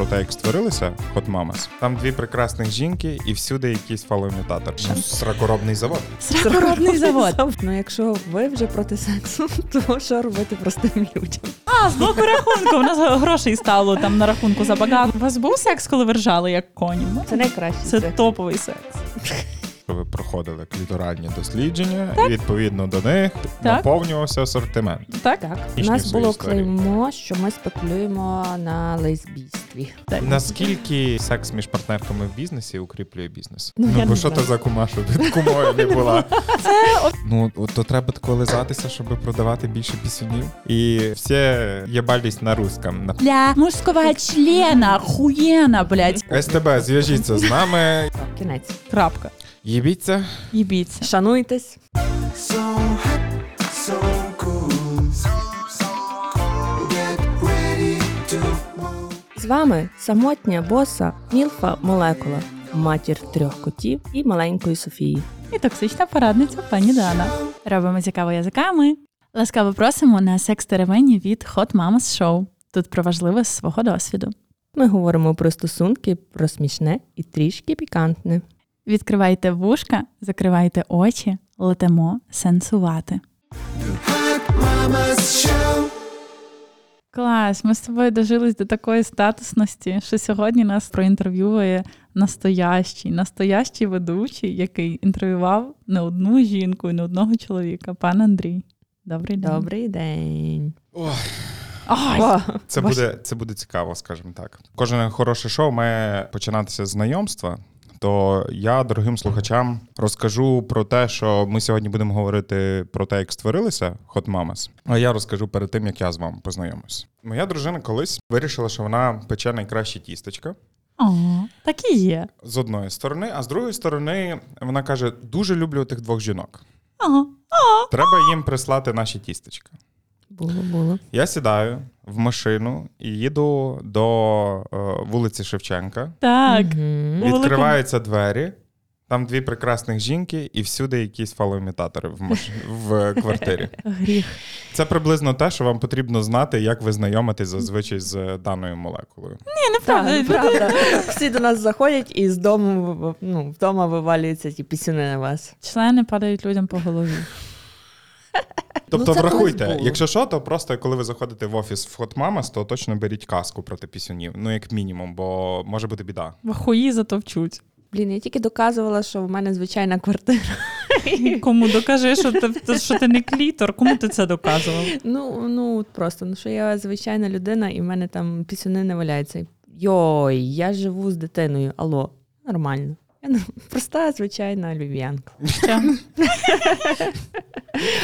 про те, як створилися Hot Mamas. Там дві прекрасних жінки і всюди якийсь фалоімітатор. Ну, Сракоробний завод. Сракоробний завод. Ну, якщо ви вже проти сексу, то що робити простим людям? А, з боку рахунку. У нас грошей стало там на рахунку забагато. У вас був секс, коли ви ржали, як коні? Це найкраще. Це топовий секс. Що ви проходили кліторальні дослідження, і відповідно до них Так. наповнювався асортимент. Так? Так, у нас було історії. клеймо, що ми спекулюємо на лесбійстві. Так. Наскільки секс між партнерками в бізнесі укріплює бізнес? Ну, Ну, бо що знаю. то за кума, що кумою не була? Ну, от то треба тако лизатися, щоб продавати більше пісюнів. І всі єбались на русском. На для мужського члена, хуєна, блядь. СТБ, зв'яжіться з нами. Кінець. Крапка. Їбіться. Їбіться. Шануйтесь. З вами самотня боса Мілфа Молекула, матір трьох котів і маленької Софії. І токсична порадниця пані Дана. Робимо цікаво язиками. Ласкаво просимо на секс-теревені від Hot Mamas Show. Тут про важливе з свого досвіду. Ми говоримо про стосунки, про смішне і трішки пікантне. Відкривайте вушка, закривайте очі, летимо сенсувати. Клас, ми з тобою дожились до такої статусності, що сьогодні нас проінтерв'ює настоящий, настоящий ведучий, який інтерв'ював не одну жінку і не одного чоловіка. Пан Андрій. Добрий день. Добрий день. Ох, Ой, це буде, це буде цікаво, скажімо так. Кожне хороше шоу має починатися з знайомства. То я дорогим слухачам розкажу про те, що ми сьогодні будемо говорити про те, як створилися Hot Mamas. А я розкажу перед тим, як я з вами познайомлюсь. Моя дружина колись вирішила, що вона пече найкраще тістечка О, так і є. з одної сторони, а з другої сторони, вона каже: дуже люблю тих двох жінок. Ага. Треба їм прислати наші тістечка. Було, було. Я сідаю в машину і їду до е, вулиці Шевченка. Так. Мгм. У великому- Відкриваються двері. Там дві прекрасних жінки, і всюди якісь фалоімітатори в, маш... в квартирі. Гріх. Це приблизно те, що вам потрібно знати, як ви знайомитесь зазвичай з даною молекулою. Ні, Так, неправда. правда. Всі до нас заходять і з дому ну, вдома вивалюються ті пісюни на вас. Члени падають людям по голові. Тобто, Ну, врахуйте, якщо що, то просто коли ви заходите в офіс в Hot Mamas, то точно беріть каску проти пісюнів. Ну, як мінімум, бо може бути біда. Вахуї затовчуть. Блін, я тільки доказувала, що в мене звичайна квартира. Кому докажи, що ти, що ти не клітор, кому ти це доказував? Ну, ну просто, ну що я звичайна людина, і в мене там пісюни не валяються. Йой, я живу з дитиною. Алло, нормально. Ну, проста, звичайна львів'янка.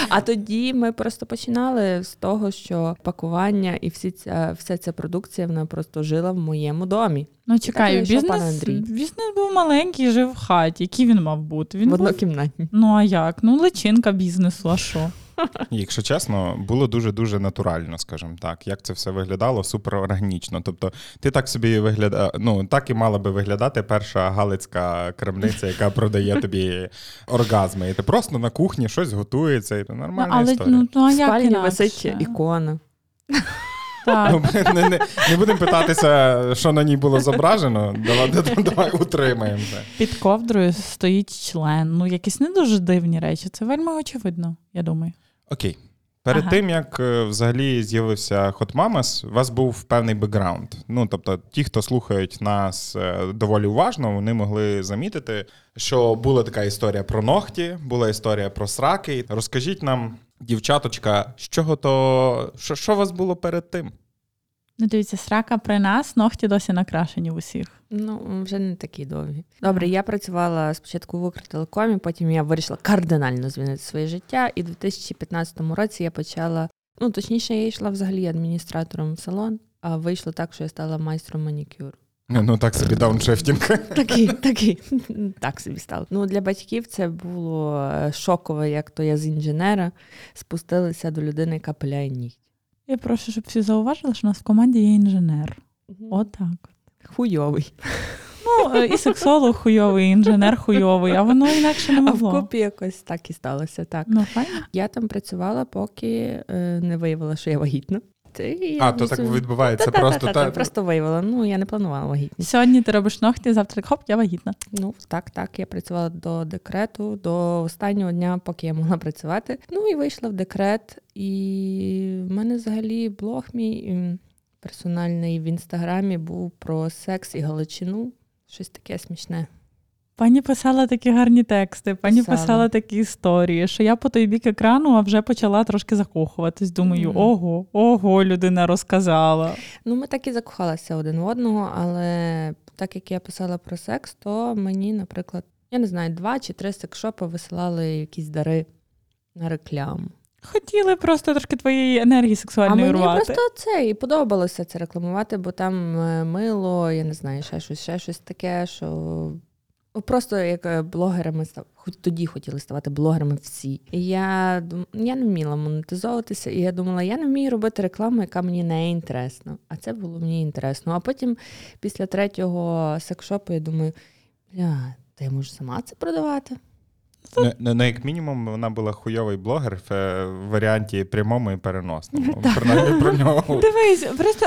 А тоді ми просто починали з того, що пакування і всі ця, вся ця продукція вона просто жила в моєму домі. Ну чекай, пан бізнес, бізнес був маленький, жив в хаті. Який він мав бути? Він в був... однокімнатній. Ну а як? Ну, личинка бізнесу, а що? Якщо чесно, було дуже дуже натурально, скажімо так. Як це все виглядало супер органічно. Тобто, ти так собі вигляда... ну так і мала би виглядати перша галицька крамниця, яка продає тобі оргазми. І ти просто на кухні щось готується, і це Ну, але історія. ну, ну а як спальні висить ікона. Так. Ну, не, не, не будемо питатися, що на ній було зображено. Давай, давай утримаємо це. Під ковдрою стоїть член. Ну, якісь не дуже дивні речі. Це вельми очевидно, я думаю. Окей. Перед Ага. тим як е, взагалі з'явився Hot Mamas, у вас був певний бекграунд. Ну тобто, ті, хто слухають нас е, доволі уважно, вони могли замітити, що була така історія про ногті, була історія про сраки. Розкажіть нам, дівчаточка, з чого то що, що у вас було перед тим? Ну, дивіться, срака при нас, ногті досі накрашені в усіх. Ну, вже не такі довгі. Добре, я працювала спочатку в Укртелекомі, потім я вирішила кардинально змінити своє життя. І в 2015 році я почала, ну точніше, я йшла взагалі адміністратором в салон, а вийшло так, що я стала майстром манікюру. Ну так собі дауншифтінг. Такий, такий, так собі стало. Ну для батьків це було е, шоково, як то я з інженера спустилася до людини, яка пиляє нігті. Я прошу, щоб всі зауважили, що у нас в команді є інженер. Отак. Хуйовий. Ну, е, і сексолог хуйовий, і інженер хуйовий, а воно інакше не А могло. вкупі якось так і сталося. Так. Ну, файно. Я там працювала, поки е, не виявила, що я вагітна. І А, я то так відбувається Та-та-та-та, просто та- просто виявила. Ну, я не планувала вагітність. Сьогодні ти робиш ногті, завтра так, хоп, я вагітна. Ну, так, так. Я працювала до декрету, до останнього дня, поки я могла працювати. Ну і вийшла в декрет. І в мене взагалі блог мій персональний в інстаграмі був про секс і галичину. Щось таке смішне. Пані писала такі гарні тексти, пані Писала. писала такі історії, що я по той бік екрану а вже почала трошки закохуватись. Думаю, Мгм. ого, ого, людина розказала. Ну, ми так і закохалися один в одного, але так як я писала про секс, то мені, наприклад, я не знаю, два чи три секшопи висилали якісь дари на рекламу. Хотіли просто трошки твоєї енергії А сексуальної мені рвати. просто це і подобалося це рекламувати, бо там е, мило, я не знаю, ще щось, ще щось таке, що просто як е, блогерами став, тоді хотіли ставати блогерами всі. І я я не вміла монетизовуватися, і я думала, я не вмію робити рекламу, яка мені не інтересна. А це було мені інтересно. А потім, після третього секшопу, я думаю, бля, та я можу сама це продавати. Ну, ну, ну, як мінімум, вона була хуйовий блогер в е, варіанті прямому і переносному. Принаймні про нього. Дивись, просто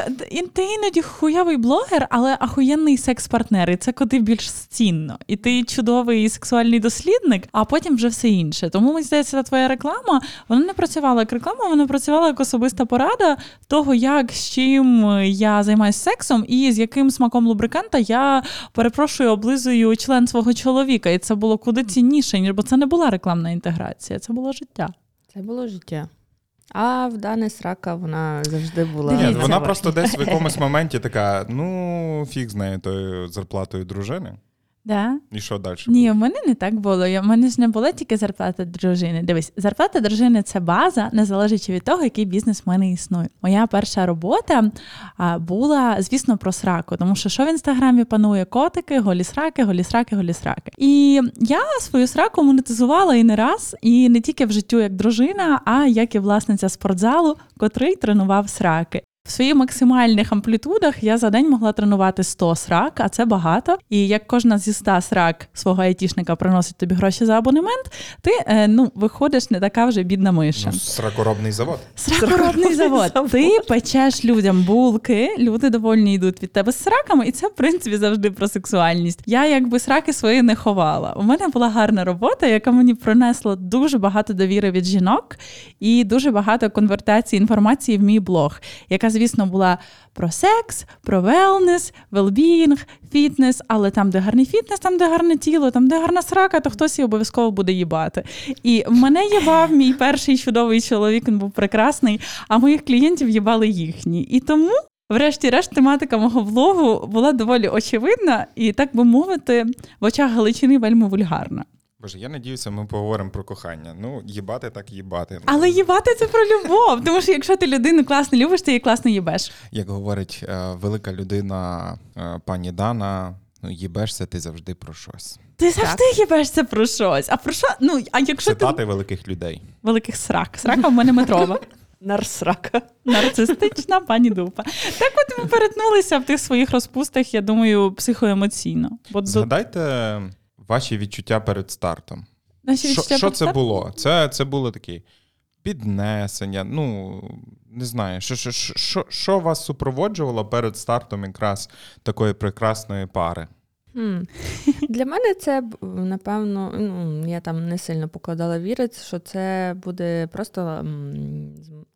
ти іноді хуйовий блогер, але ахуєнний секс-партнер, і це куди більш цінно. І ти чудовий сексуальний дослідник, а потім вже все інше. Тому мені здається, та твоя реклама вона не працювала як реклама, вона працювала як особиста порада того, як з чим я займаюся сексом і з яким смаком лубриканта я перепрошую, облизую член свого чоловіка. І це було куди цінніше, ніж бо це не була рекламна інтеграція, це було життя. Це було життя. А в Дани срака вона завжди була. Ні, вона просто десь в якомусь моменті така: ну, фіг з нею тою зарплатою дружини. Да? І що далі? Ні, в мене не так було. В мене ж не було тільки зарплата дружини. Дивись, зарплата дружини це база, не залежачи від того, який бізнес в мене існує. Моя перша робота була, звісно, про сраку, тому що що в інстаграмі панує котики, голі сраки, голі сраки, голі сраки. І я свою сраку монетизувала і не раз, і не тільки в життю як дружина, а як і власниця спортзалу, котрий тренував сраки. В своїх максимальних амплітудах я за день могла тренувати 100 срак, а це багато. І як кожна зі 100 срак свого айтішника приносить тобі гроші за абонемент, ти е, ну виходиш не така вже бідна миша. Ну, сракоробний завод. Сракоробний завод. завод. Ти печеш людям булки, люди довольні йдуть від тебе з сраками, і це в принципі завжди про сексуальність. Я якби сраки свої не ховала. У мене була гарна робота, яка мені принесла дуже багато довіри від жінок і дуже багато конвертації інформації в мій блог, яка, звісно, була про секс, про велнес, велбінг, фітнес, але там, де гарний фітнес, там, де гарне тіло, там, де гарна срака, то хтось її обов'язково буде їбати. І мене їбав мій перший чудовий чоловік, він був прекрасний, а моїх клієнтів їбали їхні. І тому. Врешті-решт, тематика мого влогу була доволі очевидна і, так би мовити, в очах Галичини вельми вульгарна. Боже, я надіюся, ми поговоримо про кохання. Ну, їбати так їбати. Але їбати це про любов. Тому що якщо ти людину класно любиш, ти її класно їбеш. Як говорить е, велика людина е, пані Дана, ну їбешся ти завжди про щось. Ти завжди їбешся про щось. А про що? Ну, а якщо ти великих людей. великих срак. Срака в мене метрова. Нарсрака. Нарцистична пані дупа. Так от ми перетнулися в тих своїх розпустах, я думаю, психоемоційно. Бо до Згадайте ваші відчуття перед стартом. наші Що, відчуття що це про було? Це, це було такі піднесення. Ну не знаю, що, що, що, що вас супроводжувало перед стартом якраз такої прекрасної пари? Хм. Для мене це напевно, ну, я там не сильно покладала вірити, що це буде просто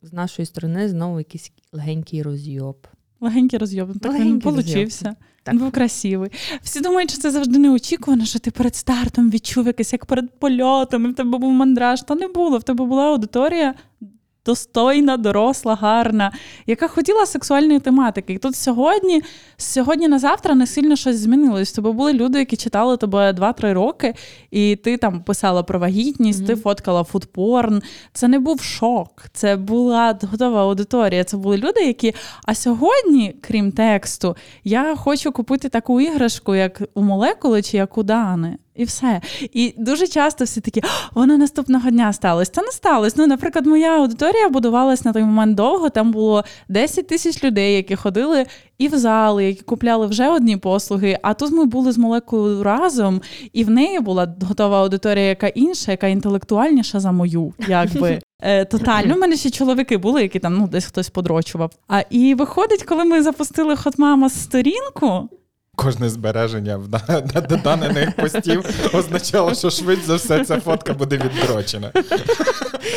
з- нашої сторони знову якийсь легенький розйоб. Легенький розйоб. Так він Легенький получився. Так. Був красивий. Всі думають, що це завжди неочікувано, що ти перед стартом відчув якесь як перед польотом, і в тебе був мандраж. Та не було. В тебе була аудиторія достойна, доросла, гарна, яка хотіла сексуальної тематики. І тут сьогодні, з сьогодні на завтра не сильно щось змінилось. В були люди, які читали тебе 2-3 роки, і ти там писала про вагітність, ти фоткала фудпорн. Це не був шок, це була готова аудиторія. Це були люди, які. А сьогодні, крім тексту, я хочу купити таку іграшку, як у молекули чи як у Дани. І все. І дуже часто всі такі, «А, воно наступного дня сталося. Та не сталося. Ну, наприклад, моя аудиторія будувалась на той момент довго. Там було 10 тисяч людей, які ходили і в зали, які купляли вже одні послуги. А тут ми були з молекулою разом, і в неї була готова аудиторія, яка інша, яка інтелектуальніша за мою, якби. Е, тотально. У мене ще чоловіки були, які там ну, десь хтось подрочував. А і виходить, коли ми запустили Hotmama сторінку, Кожне збереження в да- на доданених постів означало, що швидше за все ця фотка буде віддрочена.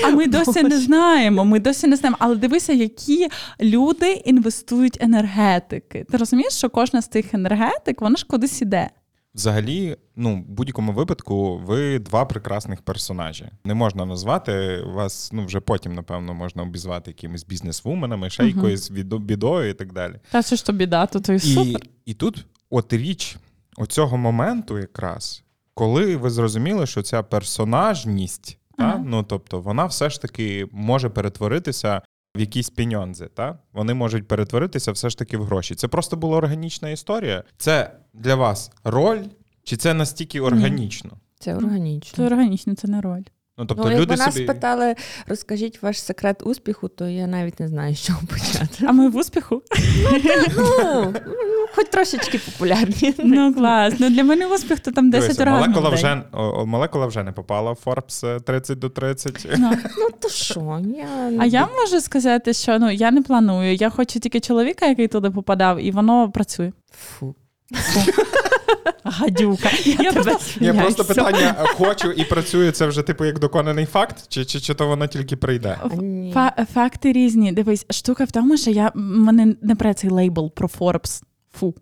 а ми досі не знаємо. Ми досі не знаємо. Але дивися, які люди інвестують енергетики. Ти розумієш, що кожна з тих енергетик, вона ж кудись іде. Взагалі, ну, в будь-якому випадку, ви два прекрасних персонажі. Не можна назвати вас, ну вже потім, напевно, можна обізвати якимись бізнес-вуменами, ще Мгм. якоюсь бідою і так далі. Та що ж то біда, то то і І, супер. і тут, от річ оцього моменту, якраз, коли ви зрозуміли, що ця персонажність, Ага. та, ну тобто, вона все ж таки може перетворитися в якісь піньонзи, та? Вони можуть перетворитися все ж таки в гроші. Це просто була органічна історія. Це для вас роль, чи це настільки органічно? Це органічно. Це органічно, це не роль. Ну, тобто, ну, якби люди нас собі. спитали, розкажіть ваш секрет успіху, то я навіть не знаю, з чого почати. А ми в успіху. Ну, ну, хоч трошечки популярні. Ну клас. Ну для мене успіх то там 10 Дивися, разів. молекула вже, молекула вже не попала в Forbes 30 до 30. Ну. Ну то що? Я... А я можу сказати, що ну я не планую. Я хочу тільки чоловіка, який туди попадав, і воно працює. Фу. Гадюка. Я, тебе просто... Я просто питання хочу і працює, це вже типу як доконаний факт, чи, чи, чи то воно тільки прийде? Фа- факти різні. Дивись, штука в тому, що я мене не про цей лейбл про Forbes. Фу.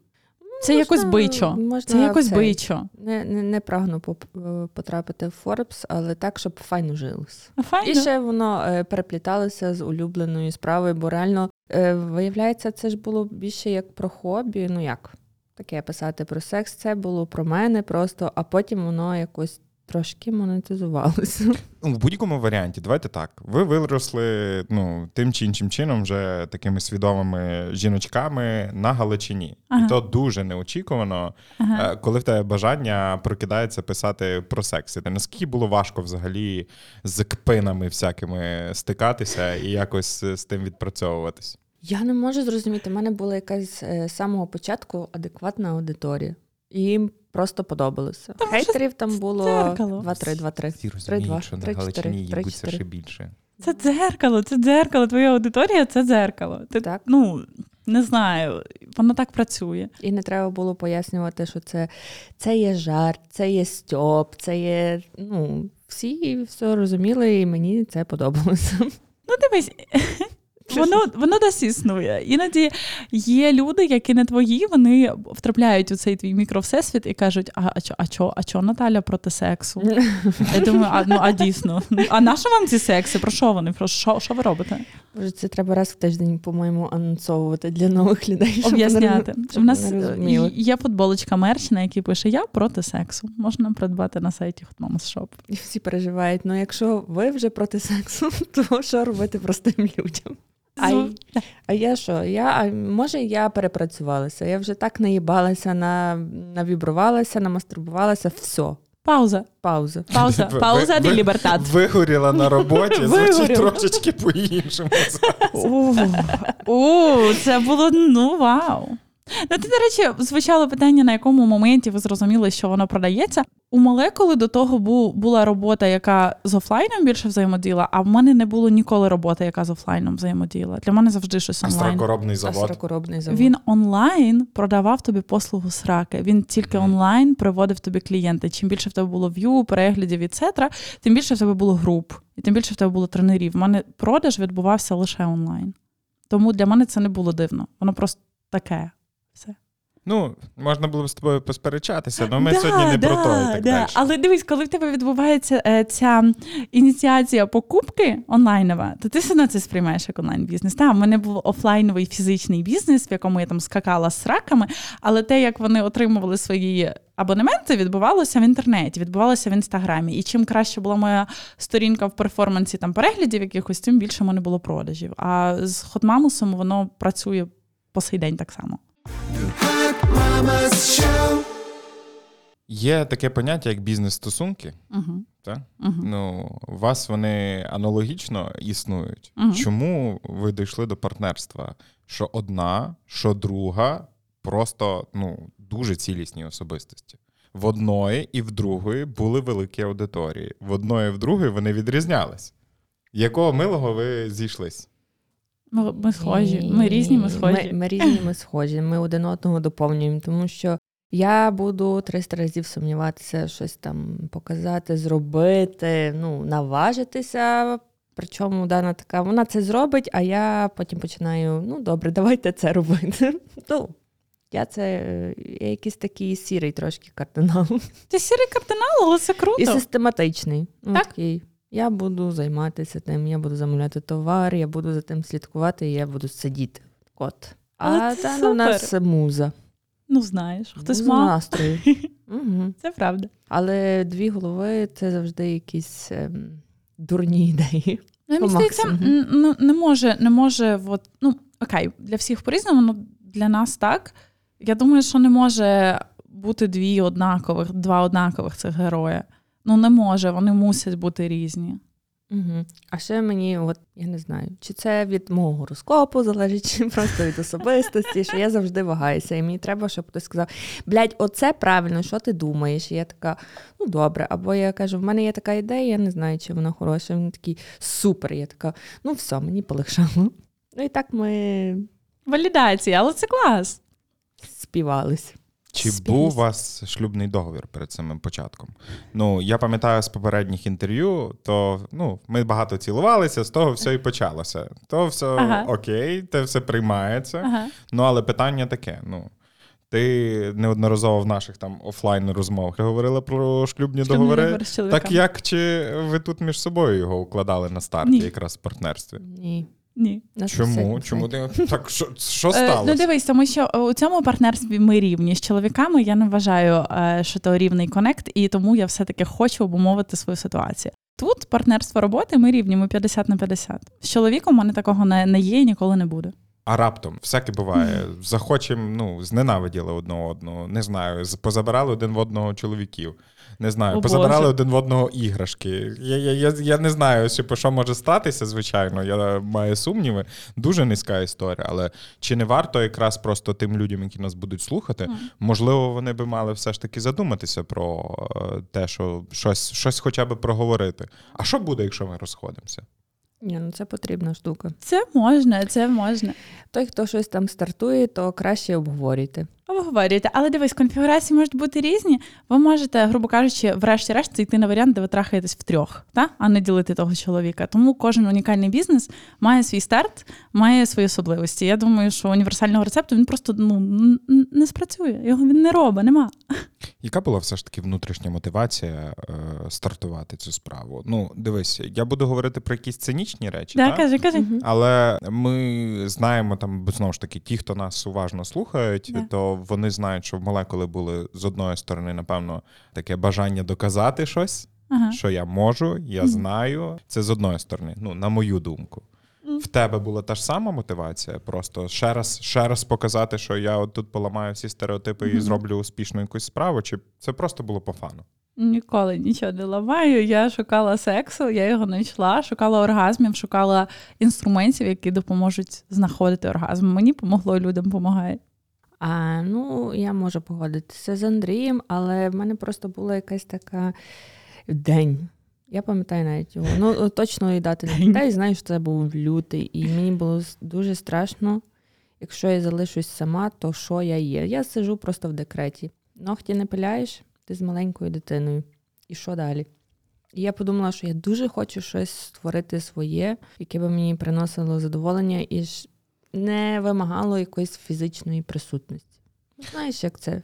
Це Можна- якось бичо. можна Це якось цей, бичо. Не, не, не прагну е, потрапити в Forbes, але так, щоб файно жилось. Файно. І ще воно е, перепліталося з улюбленою справою, бо реально е, виявляється, це ж було більше як про хобі. Ну як таке писати про секс, це було про мене просто, а потім воно якось трошки монетизувалося. Ну, в будь-якому варіанті, давайте так. Ви виросли ну, тим чи іншим чином вже такими свідомими жіночками на Галичині. Ага. І то дуже неочікувано, Ага. е, коли в тебе бажання прокидається писати про секс. І наскільки було важко взагалі з кпинами всякими стикатися і якось з тим відпрацьовуватись? Я не можу зрозуміти, в мене була якась е, з самого початку адекватна аудиторія. І їм просто подобалося. Там Хейтерів там було 2-3, 2-3. Розуміють, що на Галичині їбуться ще більше. Це дзеркало, це дзеркало. Твоя аудиторія це дзеркало. Ти, Так. Ну, не знаю, воно так працює. І не треба було пояснювати, що це, це є жарт, це є стьоп, це є. Ну, всі все розуміли, і мені це подобалося. Ну, дивись, воно, воно досі існує. Іноді є люди, які не твої, вони втрапляють у цей твій мікровсесвіт і кажуть: а, а чо, а чо, а чо Наталя проти сексу? Я думаю, а, ну, а дійсно. А на що вам ці секси? Про що вони? Про що, що ви робите? Боже, це треба раз в тиждень, по-моєму, анонсовувати для нових людей. щоб Об'ясняти. щоб У нас є футболочка мерч, на якій пише Я проти сексу. Можна придбати на сайті Hot Shop. І всі переживають. Ну, якщо ви вже проти сексу, то що робити простим людям? А, Зу- а я що? Я, а може, я перепрацювалася. Я вже так наїбалася, на, навібрувалася, намастурбувалася. Все, Пауза. пауза. Пауза. Пауза де лібертат. Вигоріла на роботі, звучить трошечки по-іншому. У це було ну вау. Ну, ти, до речі, звучало питання, на якому моменті ви зрозуміли, що воно продається. У молекули до того бу- була робота, яка з офлайном більше взаємодіяла, а в мене не було ніколи роботи, яка з офлайном взаємодіяла. Для мене завжди щось онлайн. Старокоробний А завод. сорокоробний завод. Він онлайн продавав тобі послугу сраки. Він тільки онлайн приводив тобі клієнти. Чим більше в тебе було в'ю, переглядів, etc., тим більше в тебе було груп, і тим більше в тебе було тренерів. У мене продаж відбувався лише онлайн. Тому для мене це не було дивно. Воно просто таке. Все. Ну, можна було б з тобою посперечатися, але ми Да, сьогодні не да, про то і так да. далі. Але дивись, коли в тебе відбувається е, ця ініціація покупки онлайнова, то ти все одно це сприймаєш як онлайн-бізнес. Та, в мене був офлайновий фізичний бізнес, в якому я там скакала з раками, але те, як вони отримували свої абонементи, відбувалося в інтернеті, відбувалося в інстаграмі. І чим краще була моя сторінка в перформансі там переглядів якихось, тим більше в мене було продажів. А з хотмамусом воно працює по сей день так само. Є таке поняття, як бізнес-стосунки. Угу. Так? Угу. Ну, у вас вони аналогічно існують. Мгм. Чому ви дійшли до партнерства? Що одна, що друга просто ну, дуже цілісні особистості. В одної і в другої були великі аудиторії. В одної і в другої вони відрізнялись. Якого милого ви зійшлись? Ми, ми схожі. Ми різні, ми схожі. Ми, ми різні, ми схожі. Ми один одного доповнюємо, тому що я буду 300 разів сумніватися, щось там показати, зробити, ну, наважитися. Причому дана така, вона це зробить, а я потім починаю: ну добре, давайте це робити. Ну, я це я якийсь такий сірий трошки кардинал. Ти сірий кардинал, але це круто. І систематичний. Ну, Так. такий. Я буду займатися тим, я буду замовляти товар, я буду за тим слідкувати, і я буду сидіти. От. Але А це та у нас муза. Ну, знаєш, хтось Муза мав. настрою. Угу. Це правда. Але дві голови це завжди якісь ем, дурні ідеї. Ну, мені здається, ну, не може, не може, от, ну, окей, для всіх по-різному, ну для нас так. Я думаю, що не може бути дві однакових, два однакових цих героя. Ну, не може, вони мусять бути різні. Угу. А ще мені, от я не знаю, чи це від мого гороскопу залежить, чи просто від особистості, що я завжди вагаюся, і мені треба, щоб хтось сказав: блядь, оце правильно, що ти думаєш? І я така, ну добре. Або я кажу, в мене є така ідея, я не знаю, чи вона хороша. Він такий супер. Я така, ну все, мені полегшало. Ну і так ми Валідація, але це клас. співались. Чи Спілись. був у вас шлюбний договір перед самим початком? Ну, я пам'ятаю з попередніх інтерв'ю, то ну, ми багато цілувалися, з того все і почалося. То все Ага. окей, те все приймається. Ага. Ну, але питання таке: ну. Ти неодноразово в наших там офлайн розмовах говорила про шлюбні, Шлюбний договори. Так як чи ви тут між собою його укладали на старті, Ні. якраз в партнерстві? Ні. Ні. Чому? Чому ти так? Що, що Е, сталося? Ну дивись, тому що у цьому партнерстві ми рівні з чоловіками. Я не вважаю, е, що то рівний конект, і тому я все-таки хочу обумовити свою ситуацію. Тут партнерство роботи, ми рівні, ми 50 на 50. З чоловіком у мене такого не, не є і ніколи не буде. А раптом всяке буває. Захочем, ну, зненавиділи одного одного. Не знаю, з- позабирали один в одного чоловіків. Не знаю, О, позабирали Боже. один в одного іграшки. Я, я, я, я не знаю, що, що може статися, звичайно. Я маю сумніви. Дуже низька історія. Але чи не варто якраз просто тим людям, які нас будуть слухати, можливо, вони би мали все ж таки задуматися про е, те, що щось, щось хоча б проговорити. А що буде, якщо ми розходимося? Ні, ну це потрібна штука. Це можна, це можна. Той, хто щось там стартує, то краще обговорюйте. Обговорюєте, але дивись, конфігурації можуть бути різні. Ви можете, грубо кажучи, врешті-решт йти на варіант, де ви трахаєтесь втрьох, та? а не ділити того чоловіка. Тому кожен унікальний бізнес має свій старт, має свої особливості. Я думаю, що універсального рецепту він просто ну, не спрацює. Його він не робить, нема. Яка була все ж таки внутрішня мотивація е, стартувати цю справу? Ну, дивись, я буду говорити про якісь цинічні речі, Да, так? кажи, кажи. Але ми знаємо там, знову ж таки, ті, хто нас уважно слухають, Да. то вони знають, що в молекули були з одної сторони, напевно, таке бажання доказати щось, Ага. що я можу, я знаю. Це з одної сторони, ну, на мою думку. В тебе була та ж сама мотивація, просто ще раз, ще раз показати, що я от тут поламаю всі стереотипи і зроблю успішну якусь справу, чи це просто було по фану? Ніколи нічого не ламаю. Я шукала сексу, я його знайшла, шукала оргазмів, шукала інструментів, які допоможуть знаходити оргазм. Мені помогло, людям допомагає. А, ну, я можу погодитися з Андрієм, але в мене просто була якась така день. Я пам'ятаю навіть його. Ну, точно і дати не пам'ятаю, знаю, що це був лютий, і мені було дуже страшно. Якщо я залишусь сама, то що я є? Я сижу просто в декреті. Ногті не пиляєш, ти з маленькою дитиною. І що далі? І я подумала, що я дуже хочу щось створити своє, яке би мені приносило задоволення і не вимагало якоїсь фізичної присутності. Ну, Знаєш, як це?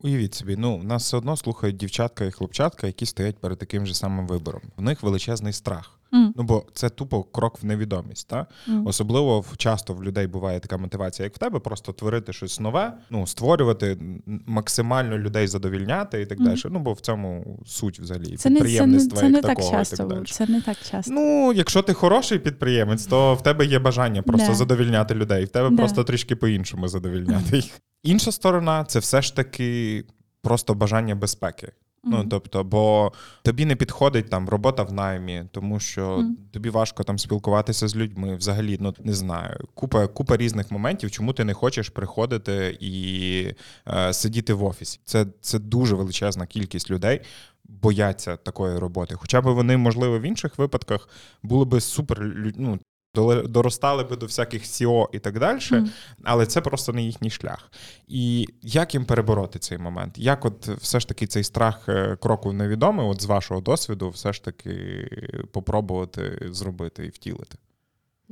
Уявіть собі, ну нас все одно слухають дівчатка і хлопчатка, які стоять перед таким же самим вибором. В них величезний страх. Ну бо це тупо крок в невідомість. Та? м. Особливо часто в людей буває така мотивація, як в тебе, просто творити щось нове, ну створювати максимально людей задовільняти і так далі. Ну бо в цьому суть взагалі Це не, це не, підприємництва це як не так такого і часто. так далі. Це не так часто. Ну, якщо ти хороший підприємець, то в тебе є бажання просто Да. задовільняти людей. В тебе Да. просто трішки по-іншому задовільняти їх. Інша сторона це все ж таки просто бажання безпеки. Ну, тобто, бо тобі не підходить там робота в наймі, тому що Мгм. тобі важко там спілкуватися з людьми. Взагалі, ну не знаю, купа, купа різних моментів, чому ти не хочеш приходити і е, сидіти в офісі. Це, це дуже величезна кількість людей. бояться такої роботи. Хоча б вони, можливо, в інших випадках були би супер ну, доростали би до всяких SEO і так далі, Мгм. але це просто не їхній шлях. І як їм перебороти цей момент? Як от все ж таки цей страх е, кроку в невідоме, от з вашого досвіду, все ж таки попробувати зробити і втілити?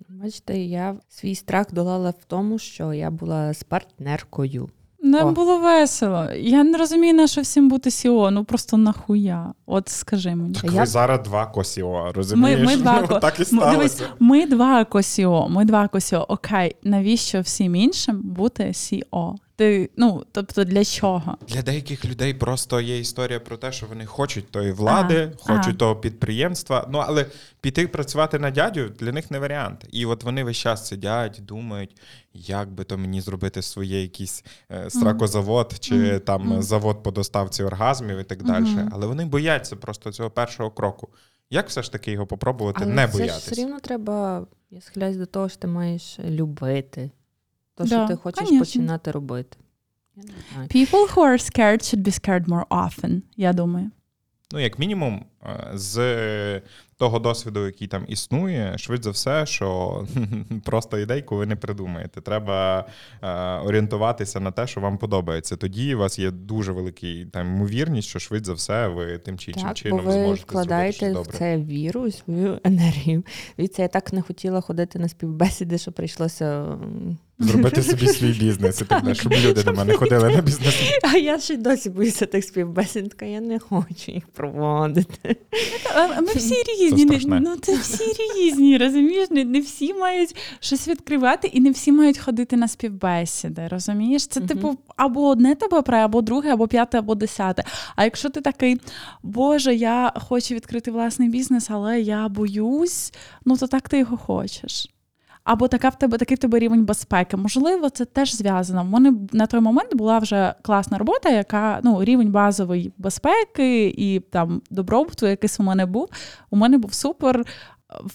Бачите, я свій страх долала в тому, що я була з партнеркою. Нам О. було весело. Я не розумію, на що всім бути сіо. Ну просто нахуя. От скажи мені. Так Я- ви зараз два косіо, розумієш? ми два Ну, ко- так і сталося. Дивись, ми два косіо. Ми два косіо. Окей, навіщо всім іншим бути сіо? Ти ну тобто для чого? Для деяких людей просто є історія про те, що вони хочуть тої влади, А, хочуть а. того підприємства. Ну але піти працювати на дядю для них не варіант. І от вони весь час сидять, думають, як би то мені зробити своє якийсь е, стракозавод чи Мгм. там Мгм. завод по доставці оргазмів і так далі. Але вони бояться просто цього першого кроку. Як все ж таки його попробувати Але не боятися? все рівно треба, я схиляюсь до того, що ти маєш любити. То, Да, що ти хочеш конечно. починати робити. People who are scared should be scared more often, я думаю. Ну, як мінімум, е, з того досвіду, який там існує, швидше за все, що просто ідейку ви не придумаєте. Треба е, орієнтуватися на те, що вам подобається. Тоді у вас є дуже великий там ймовірність, що швидше за все ви тим чи іншим чином ви зможете вкладаєте зробити в щось добре. це віру, свою енергію. Дивіться, я так не хотіла ходити на співбесіди, що прийшлося. Зробити собі свій бізнес і так щоб люди до мене ходили на бізнес. А я ще й досі боюся тих співбесід, така я не хочу їх проводити. А Ми всі різні. не- страшне. Ну це всі різні, розумієш? Не, не всі мають щось відкривати, і не всі мають ходити на співбесіди. Розумієш? Це типу або одне тебе пре, або друге, або п'яте, або десяте. А якщо ти такий, Боже, я хочу відкрити власний бізнес, але я боюсь, ну то так ти його хочеш. Або така в тебе такий в тебе рівень безпеки. Можливо, це теж зв'язано. Вони на той момент була вже класна робота, яка ну рівень базової безпеки і там добробуту, якийсь у мене був. У мене був супер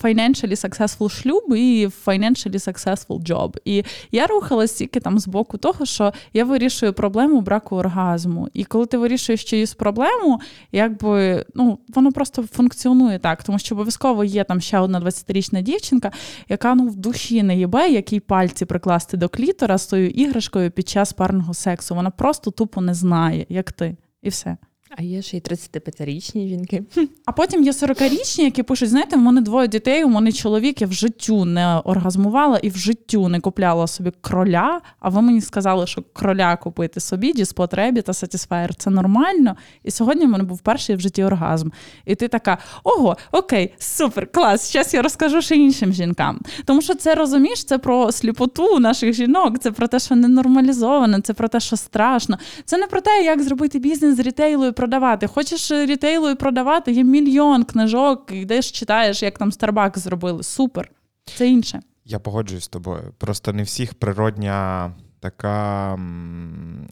financially successful шлюб і financially successful job. І я рухалась тільки там з боку того, що я вирішую проблему браку оргазму. І коли ти вирішуєш чиюсь проблему, якби ну воно просто функціонує так, тому що обов'язково є там ще одна 20-річна дівчинка, яка ну в душі не їбе, якій пальці прикласти до клітора з тою іграшкою під час парного сексу. Вона просто тупо не знає, як ти, і все. А є ще й 35-річні жінки. А потім є 40-річні, які пишуть: знаєте, в мене двоє дітей, у мене чоловік, я в життю не оргазмувала і в життю не купляла собі кроля. А ви мені сказали, що кроля купити собі, Діспот Ребі та Satisfyer – це нормально. І сьогодні в мене був перший в житті оргазм. І ти така: ого, окей, супер, клас. Зараз я розкажу ще іншим жінкам. Тому що це розумієш, це про сліпоту наших жінок, це про те, що не нормалізовано, це про те, що страшно. Це не про те, як зробити бізнес з рітейлу і продавати. Хочеш рітейлу і продавати, є мільйон книжок, йдеш, читаєш, як там Starbucks зробили. Супер. Це інше. Я погоджуюсь з тобою. Просто не всіх природня така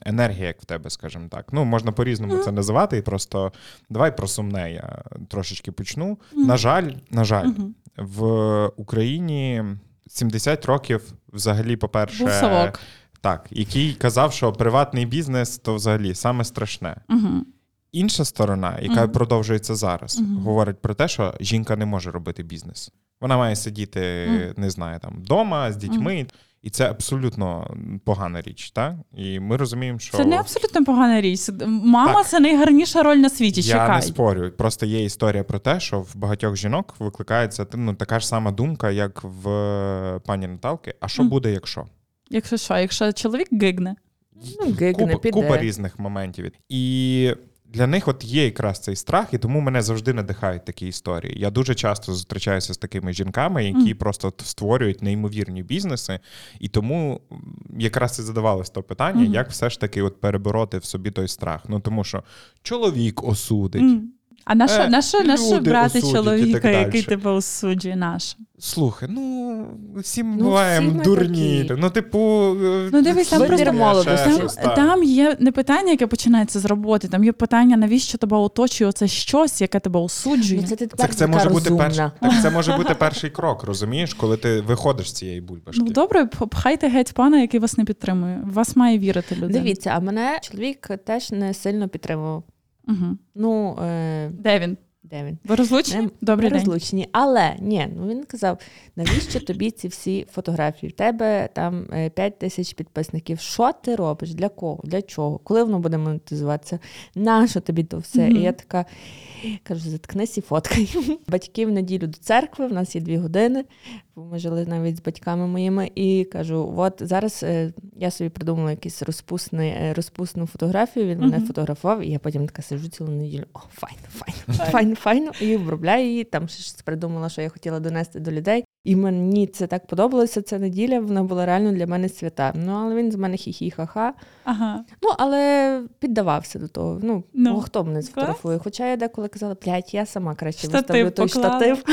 енергія, як в тебе, скажімо так. Ну, можна по-різному це називати, і просто давай про сумне я трошечки почну. На жаль, на жаль, Мгм. в Україні 70 років взагалі, по-перше, Був совок. так, який казав, що приватний бізнес то взагалі саме страшне. Угу. Інша сторона, яка Мгм. продовжується зараз, Мгм. говорить про те, що жінка не може робити бізнес. Вона має сидіти, Мгм. не знаю, там вдома з дітьми, і це абсолютно погана річ. Так? І ми розуміємо, що Це не абсолютно погана річ. Мама Так. це найгарніша роль на світі. я не спорю. Просто є історія про те, що в багатьох жінок викликається ну, така ж сама думка, як в е, пані Наталки. А що буде, якщо? Якщо що, якщо чоловік гигне. Ну, гигне, купа, піде. купа різних моментів. І для них от є якраз цей страх, і тому мене завжди надихають такі історії. Я дуже часто зустрічаюся з такими жінками, які mm. просто створюють неймовірні бізнеси, і тому якраз і задавалось то питання, Мгм. як все ж таки от перебороти в собі той страх. Ну тому що чоловік осудить. М. А на що, Е, на що, на що люди брати осудять і чоловіка, так який тебе осуджує наш? Слухай, ну всі ми Ну, буваємо всі ми дурні. такі. Ну, типу, Ну, дивись, там просто молодості. там, там є не питання, яке починається з роботи, там є питання, навіщо тебе оточує це щось, яке тебе осуджує. Ну, це ти тепер Так це така може бути розумна. перший, так це може бути перший крок, розумієш, коли ти виходиш з цієї бульбашки. Ну добре, п- пхайте геть пана, який вас не підтримує. В Вас має вірити людина. Дивіться, а мене чоловік теж не сильно підтримував. Угу. Ну, е, Де він? де він? Ви розлучені? Ем, Добрий день. Розлучені. Але ні, ну він казав: навіщо тобі ці всі фотографії? В тебе там 5 тисяч підписників. Що ти робиш? Для кого? Для чого? Коли воно буде монетизуватися? Нащо тобі то все? Мгм. І я така кажу: заткнись і фоткай. Батьки в неділю до церкви, в нас є дві години. Бо Ми жили навіть з батьками моїми, і кажу: от зараз е, я собі придумала якусь розпусний, е, розпусну фотографію. Він мене Мгм. фотографував, і я потім така сижу цілу неділю. О, файно, файно, файно, файно. І обробляю її. Там ще придумала, що я хотіла донести до людей. І мені це так подобалося. Ця неділя вона була реально для мене свята. Ну але він з мене хі-хі ха-ха. Ага. Ну але піддавався до того. Ну, Ну, ну хто мене сфотографує? Хоча я деколи казала, блядь, я сама краще Штатив виставлю той поклала. штатив.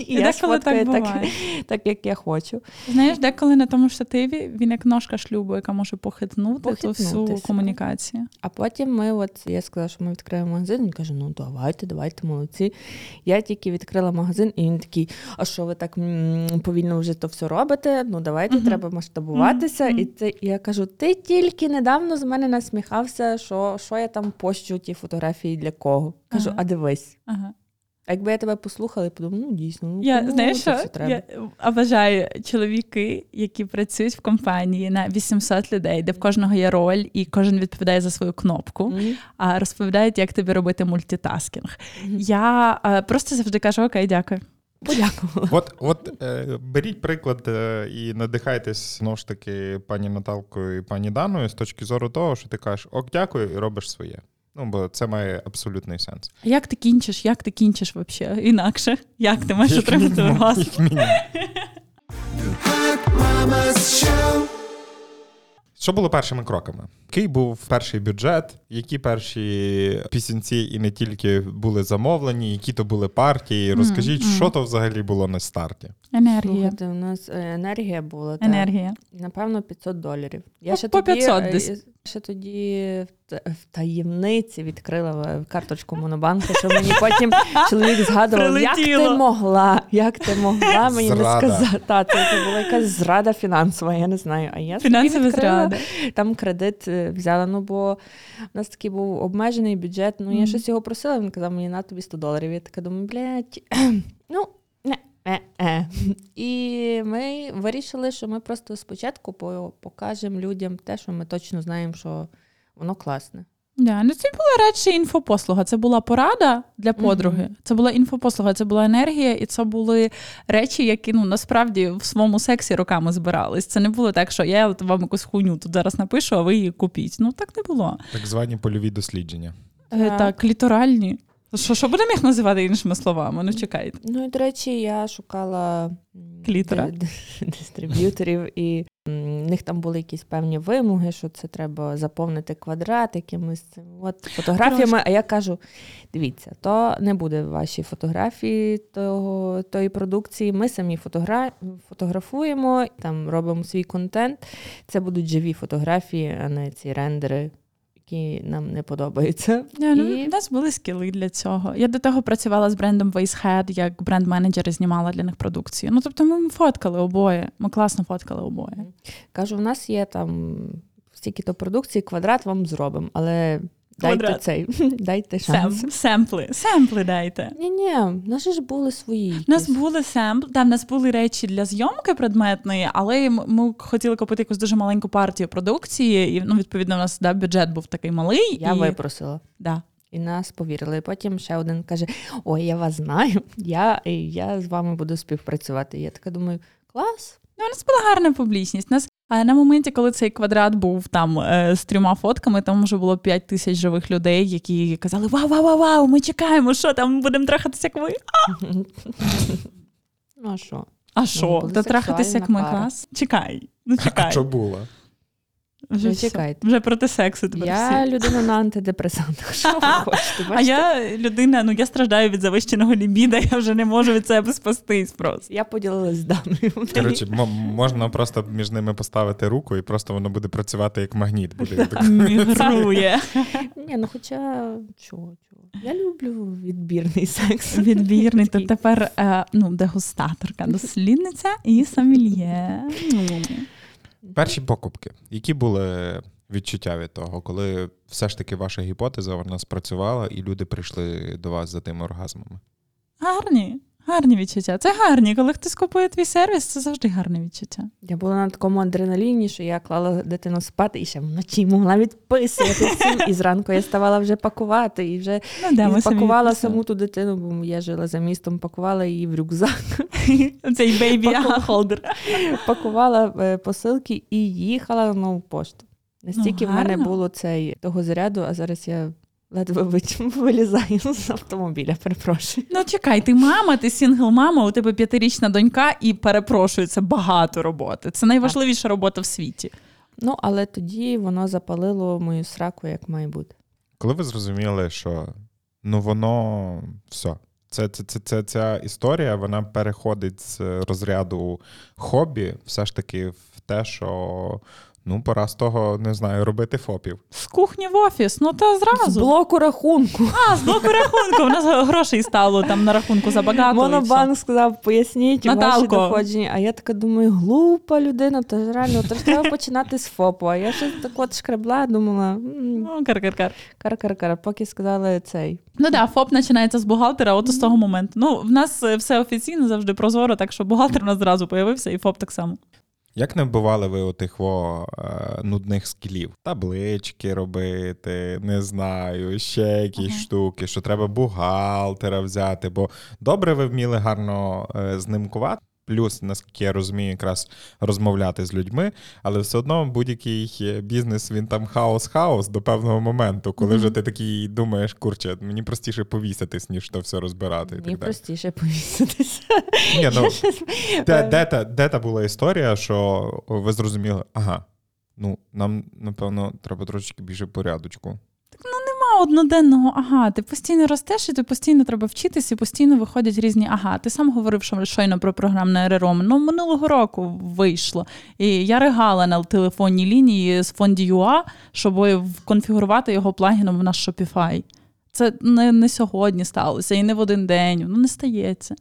І я так сфоткаю так, буває. так, як я хочу. Знаєш, деколи на тому штативі він як ножка шлюбу, яка може похитнути, ту всю комунікацію. А потім ми, от я сказала, що ми відкриємо магазин. Він каже: ну давайте, давайте, молодці. Я тільки відкрила магазин, і він такий: а що ви так повільно вже то все робите? Ну давайте, Мгм. треба масштабуватися. Мгм. І це і я кажу: ти тільки недавно з мене насміхався, що, що я там пощу ті фотографії для кого. Кажу, а дивись. Ага. А якби я тебе послухала і подумала, ну дійсно, ну, Я ну, знаєш, що треба. я обожаю чоловіки, які працюють в компанії на 800 людей, де в кожного є роль, і кожен відповідає за свою кнопку. Мгм. А розповідають, як тобі робити multitasking. Мгм. Я е, просто завжди кажу: Окей, дякую. Подякувала. От, от е, беріть приклад е, і надихайтесь знову ж таки пані Наталкою і пані Даною з точки зору того, що ти кажеш ок, дякую, і робиш своє. Ну, бо це має абсолютний сенс. Як ти кінчиш? Як ти кінчиш взагалі? Інакше? Як ти маєш отримати Show. Що було першими кроками? Який був перший бюджет? Які перші пісенці і не тільки були замовлені, які то були партії? Розкажіть, мгм. що то взагалі було на старті? Енергія. Слухайте, у нас е, енергія була. так. Енергія. Напевно, 500 доларів. Я Ну, ще по тоді, 500 е, десь. ще тоді в таємниці відкрила карточку Монобанку, що мені потім чоловік згадував, як ти могла, як ти могла мені не сказати. Та, це, це була якась зрада фінансова, я не знаю. А я Фінансова зрада. там кредит е, взяла. Ну бо у нас такий був обмежений бюджет. Ну я Мгм. щось його просила. Він казав, мені на тобі 100 доларів. Я така думаю, блядь, ну. Не, е, е. І ми вирішили, що ми просто спочатку покажемо людям те, що ми точно знаємо, що воно класне. Да, ну це була радше інфопослуга. Це була порада для подруги. Мгм. Це була інфопослуга, це була енергія, і це були речі, які ну насправді в своєму сексі роками збирались. Це не було так, що я вам якусь хуйню тут зараз напишу, а ви її купіть. Ну так не було. Так звані польові дослідження. Е, Так. Так, літоральні. Що, що будемо їх називати іншими словами? Ну чекайте. Ну і до речі, я шукала ди- дистриб'юторів, і в них там були якісь певні вимоги, що це треба заповнити квадрат якимись цим от фотографіями. А я кажу: дивіться, то не буде ваші фотографії того, тої продукції. Ми самі фотогра... фотографуємо, там робимо свій контент. Це будуть живі фотографії, а не ці рендери. Які нам не подобаються. Yeah, ну, І- У нас були скіли для цього. Я до того працювала з брендом Wastehead, як бренд-менеджер і знімала для них продукцію. Ну тобто ми фоткали обоє. Ми класно фоткали обоє. Кажу, у нас є там стільки-то продукції, квадрат вам зробимо, але дайте цей, дайте Сем, шанс. семпли, семпли дайте. Ні, ні, в нас ж були свої. У нас були семпли, да, в нас були речі для зйомки предметної, але ми хотіли купити якусь дуже маленьку партію продукції, і ну, відповідно, у нас да, бюджет був такий малий. Я і... випросила. Да. І нас повірили. Потім ще один каже: Ой, я вас знаю, я, я з вами буду співпрацювати. І я така думаю, клас. Ну, у нас була гарна публічність. У Нас а на моменті, коли цей квадрат був там е, з трьома фотками, там вже було 5 тисяч живих людей, які казали: Вау, вау, вау, вау, ми чекаємо, що там будемо трахатися, як ви. А що? А що? Та трахатися, як ми клас? Чекай, ну А що було? Вже, все. чекайте. вже проти сексу тепер Я всі. людина на антидепресантах. Що ви хочете? А я людина, ну я страждаю від завищеного лібіда, я вже не можу від себе спастись просто. Я поділилась з даною. Коротше, м- можна просто між ними поставити руку, і просто воно буде працювати як магніт. Буде так. Мігрує. Ні, ну хоча чого, чого. Я люблю відбірний секс. Відбірний, то тепер е, ну, дегустаторка, дослідниця і сомельє. Перші покупки, які були відчуття від того, коли все ж таки ваша гіпотеза вона спрацювала, і люди прийшли до вас за тими оргазмами? Гарні, гарні відчуття. Це гарні. Коли хтось купує твій сервіс, це завжди гарне відчуття. Я була на такому адреналіні, що я клала дитину спати і ще вночі могла відписувати всім. І зранку я ставала вже пакувати і вже Ну, і пакувала саму ту дитину, бо я жила за містом, пакувала її в рюкзак, Цей baby holder. пакувала е, посилки і їхала на нову пошту. Настільки в мене було цей того заряду, а зараз я ледве вилізаю з автомобіля, перепрошую. Ну чекай, ти мама, ти single-мама, у тебе п'ятирічна донька, і перепрошую, це багато роботи. Це найважливіша робота в світі. Ну, але тоді воно запалило мою сраку, як має бути. Коли ви зрозуміли, що ну воно все. Це, це, це, це, ця історія вона переходить з розряду хобі, все ж таки в те, що ну, пора з того, не знаю, робити фопів. З кухні в офіс, ну та З блоку рахунку. А, з боку рахунку. У нас грошей стало там на рахунку забагато. Монобанк сказав, поясніть ваші доходження. А я така думаю, глупа людина, то ж реально, то ж треба починати з ФОПу. А я щось так от шкребла, думала, Ну, кар-кар-кар. кар-кар-кар, поки сказали цей. Ну да, ФОП починається з бухгалтера, от з того моменту. Ну, в нас е, все офіційно завжди прозоро, так що бухгалтер у нас зразу появився, і ФОП так само. Як не вбивали ви отих во, е, нудних скілів? Таблички робити, не знаю, ще якісь Ага. штуки, що треба бухгалтера взяти, бо добре ви вміли гарно е, знимкувати. Плюс, наскільки я розумію, якраз розмовляти з людьми, але все одно будь-який е, бізнес він там хаос-хаос до певного моменту, коли Мгм. вже ти такий думаєш, курче, мені простіше повіситись, ніж то все розбирати. І Мені так далі. простіше повіситися. Ні, ну, де, де, та, де та була історія, що ви зрозуміли, ага, ну нам, напевно, треба трошечки більше порядочку. Одноденного ага. Ти постійно ростеш, і ти постійно треба вчитися, і постійно виходять різні ага. Ти сам говорив, що щойно про програмне РРО. Ну, минулого року вийшло. І я ригала на телефонній лінії з фонді.ua, щоб конфігурувати його плагіном в наш Shopify. Це не, не сьогодні сталося, і не в один день. Ну не стається.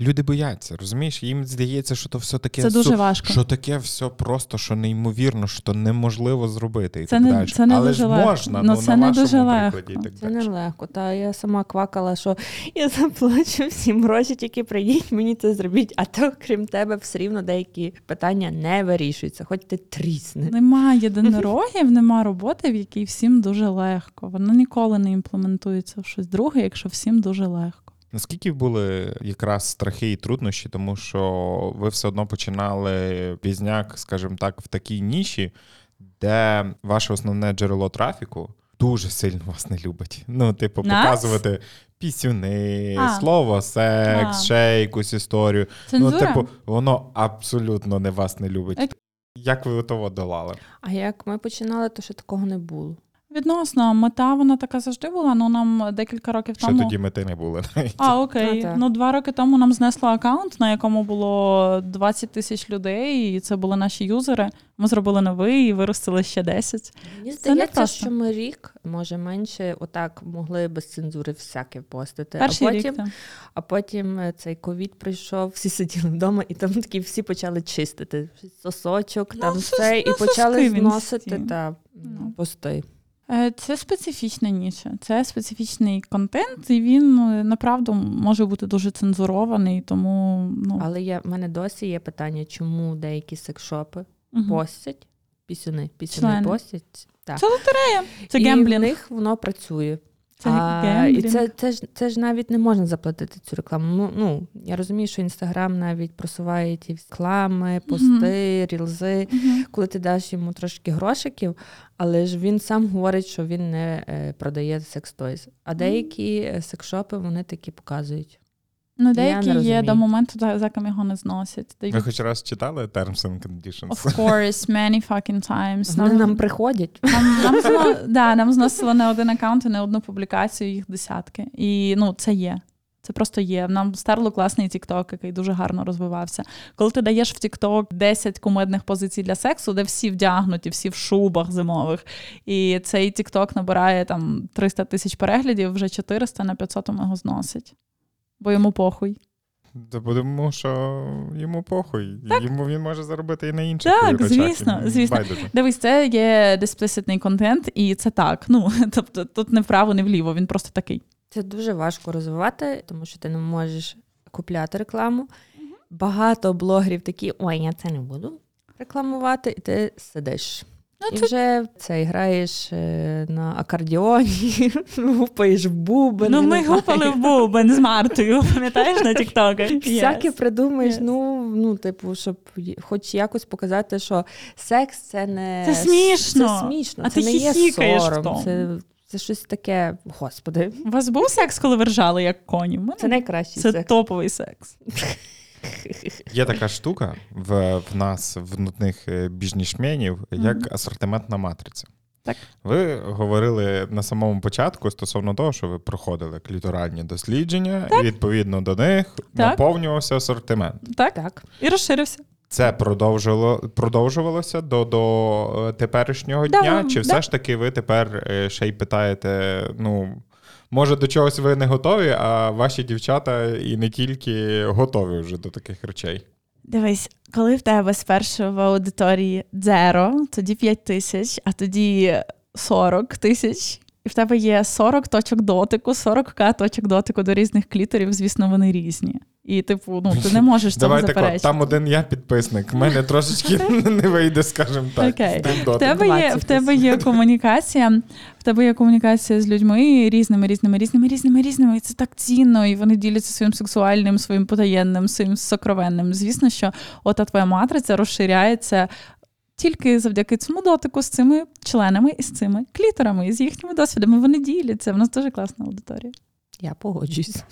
Люди бояться, розумієш? Їм здається, що то все таке Це дуже су- важко. що таке все просто, що неймовірно, що неможливо зробити. І Це так не- далі. це не Але дуже ж легко. можна, Ну, ну, це на не дуже легко. І так Це далі. нелегко. Та я сама квакала, що я заплачу всім гроші, тільки прийдіть, мені це зробіть. А то, крім тебе, все рівно деякі питання не вирішуються, хоч ти трісни. Нема єдинорогів, нема роботи, в якій всім дуже легко. Вона ніколи не імплементується в щось друге, якщо всім дуже легко. Наскільки були якраз страхи і труднощі, тому що ви все одно починали пізняк, скажімо так, в такій ніші, де ваше основне джерело трафіку дуже сильно вас не любить. Ну, типу, Нас? показувати пісюни, А. слово секс, А. ще якусь історію. Цензура? Ну, типу, воно абсолютно не вас не любить. Як- Як ви того долали? А як ми починали, то ще такого не було. Відносно, мета вона така завжди була. Ну нам декілька років Ще тому. тоді мети не були. А, окей. А, ну, два роки тому нам знесло аккаунт, на якому було 20 тисяч людей, і це були наші юзери. Ми зробили новий і виростили ще 10. Мені Це не здається, просто. що ми рік, може менше, отак могли без цензури всяке постити. Перший а потім, рік. а потім цей ковід прийшов, всі сиділи вдома, і там такі всі почали чистити сосочок, Ну, там все, ну, і почали зносити та Ну. пости. Е, Це специфічна ніша, це специфічний контент, і він е, направду може бути дуже цензурований, тому ну Але я, в мене досі є питання, чому деякі секшопи угу. постять пісюни, пісюни Члени. постять. Так. це лотерея, це і в них воно працює. Це а, і це, це, ж, це ж навіть не можна заплатити цю рекламу. Ну, ну я розумію, що інстаграм навіть просуває ті реклами, пости, рілзи, Мгм. коли ти даш йому трошки грошиків, але ж він сам говорить, що він не е, продає секс-тойз. А деякі е, секшопи вони такі показують. Ну, деякі є до моменту, за за його не зносять. Ви хоч раз читали Terms and Conditions? Of course, many fucking times. Вони нам приходять. Нам, нам, зно, да, нам зносило не один аккаунт і не одну публікацію, їх десятки. І ну, це є. Це просто є. Нам старло класний TikTok, який дуже гарно розвивався. Коли ти даєш в TikTok 10 кумедних позицій для сексу, де всі вдягнуті, всі в шубах зимових, і цей TikTok набирає там 300 тисяч переглядів, вже 400 на 500 його зносить. Бо йому похуй. Та Тому що йому похуй. Йому він може заробити і на інших Так, звісно, Йому звісно. байдуже. Дивись, це є дисплеситний контент, і це так. Ну тобто тут не вправо, не вліво. Він просто такий. Це дуже важко розвивати, тому що ти не можеш купляти рекламу. Багато блогерів такі: ой, я це не буду рекламувати, і ти сидиш. Ну, І це- вже це граєш е, на акордіоні, гупаєш в бубен. ну, ми гупали в бубен з Мартою, пам'ятаєш на Тіктоку? Всяке придумаєш, Yes. ну, ну, типу, щоб хоч якось показати, що секс це не Це смішно. Це смішно, А це ти не є сором. тому. Це, це щось таке, господи, У вас був секс, коли ви ржали, як коні? Це найкращий це секс. топовий секс. Є така штука в, в нас, в нутних е, біжнішменів, як Мгм. асортиментна матриця. Так. Ви говорили на самому початку стосовно того, що ви проходили кліторальні дослідження, і відповідно до них наповнювався асортимент. Так? Так. І розширився. Це продовжило, продовжувалося до, до е, теперішнього Да, дня? Чи да. все ж таки ви тепер е, ще й питаєте, ну. Може, до чогось ви не готові, а ваші дівчата і не тільки готові вже до таких речей. Дивись, коли в тебе спершу в аудиторії дзеро, тоді 5 тисяч, а тоді 40 тисяч, і в тебе є 40 точок дотику, 40к точок дотику до різних кліторів, звісно, вони різні. І, типу, ну ти не можеш цьому Давай так, заперечити. там один я підписник. В мене трошечки не вийде, скажімо так. Окей. В тебе, є, в тебе є комунікація, в тебе є комунікація з людьми різними, різними, різними, різними, різними. І це так цінно, і вони діляться своїм сексуальним, своїм потаєнним, своїм сокровенним. Звісно, що ота твоя матриця розширяється. Тільки завдяки цьому дотику з цими членами і з цими кліторами, і з їхніми досвідами вони діляться. В нас дуже класна аудиторія. Я погоджуюсь.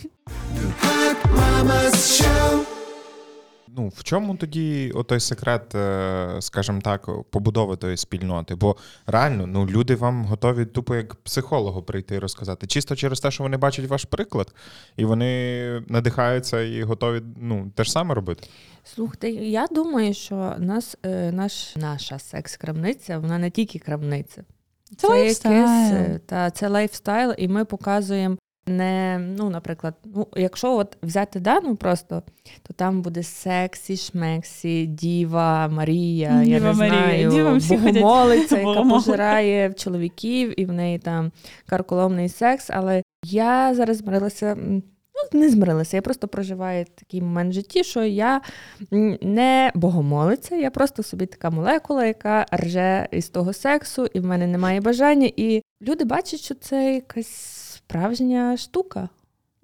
Ну, в чому тоді отой секрет, е, скажімо так, побудови тої спільноти? Бо реально, ну люди вам готові тупо як психологу прийти і розказати. Чисто через те, що вони бачать ваш приклад, і вони надихаються і готові ну, те ж саме робити. Слухайте, я думаю, що нас, е, наш, наша секс-крамниця, вона не тільки крамниця. Це лайфстайл. е, та, це лайфстайл, і ми показуємо не, ну, наприклад, ну, якщо от взяти дану просто, то там буде сексі, шмексі, Діва, Марія, я не Марія. знаю, Діва всі богомолиця, яка пожирає в чоловіків, і в неї там карколомний секс. Але я зараз змирилася. Ну, не змирилася, я просто проживаю такий момент в житті, що я не богомолиця, я просто собі така молекула, яка рже із того сексу, і в мене немає бажання. І люди бачать, що це якась справжня штука.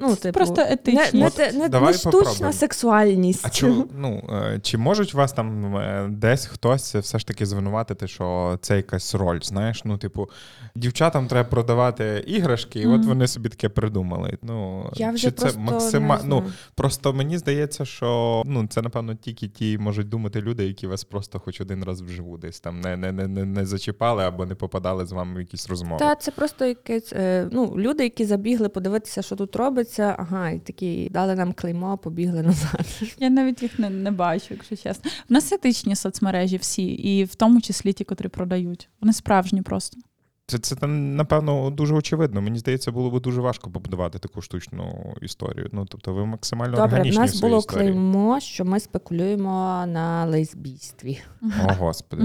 Ну, типу, Просто не, етичність. не, От не, давай не штучна попробуємо. сексуальність. А чу, ну, е, чи можуть вас там е, десь хтось все ж таки звинуватити, що це якась роль? Знаєш, ну, типу, дівчатам треба продавати іграшки, і от вони собі таке придумали. Ну, Я вже чи просто це максима... не ну. Просто мені здається, що ну, це, напевно, тільки ті можуть думати люди, які вас просто хоч один раз вживу десь там не, не, не, не, не зачіпали або не попадали з вами в якісь розмови. Та це просто якесь е, ну, люди, які забігли подивитися, що тут робиться. Ага, і такі дали нам клеймо, побігли назад. Я навіть їх не, не бачу, якщо чесно. В нас етичні соцмережі всі, і в тому числі ті, котрі продають. Вони справжні просто. Це, це напевно, дуже очевидно. Мені здається, було б дуже важко побудувати таку штучну історію. Ну, тобто, ви максимально Добре, в органічні в нас своїй було історії. клеймо, що ми спекулюємо на лесбійстві. О, господи.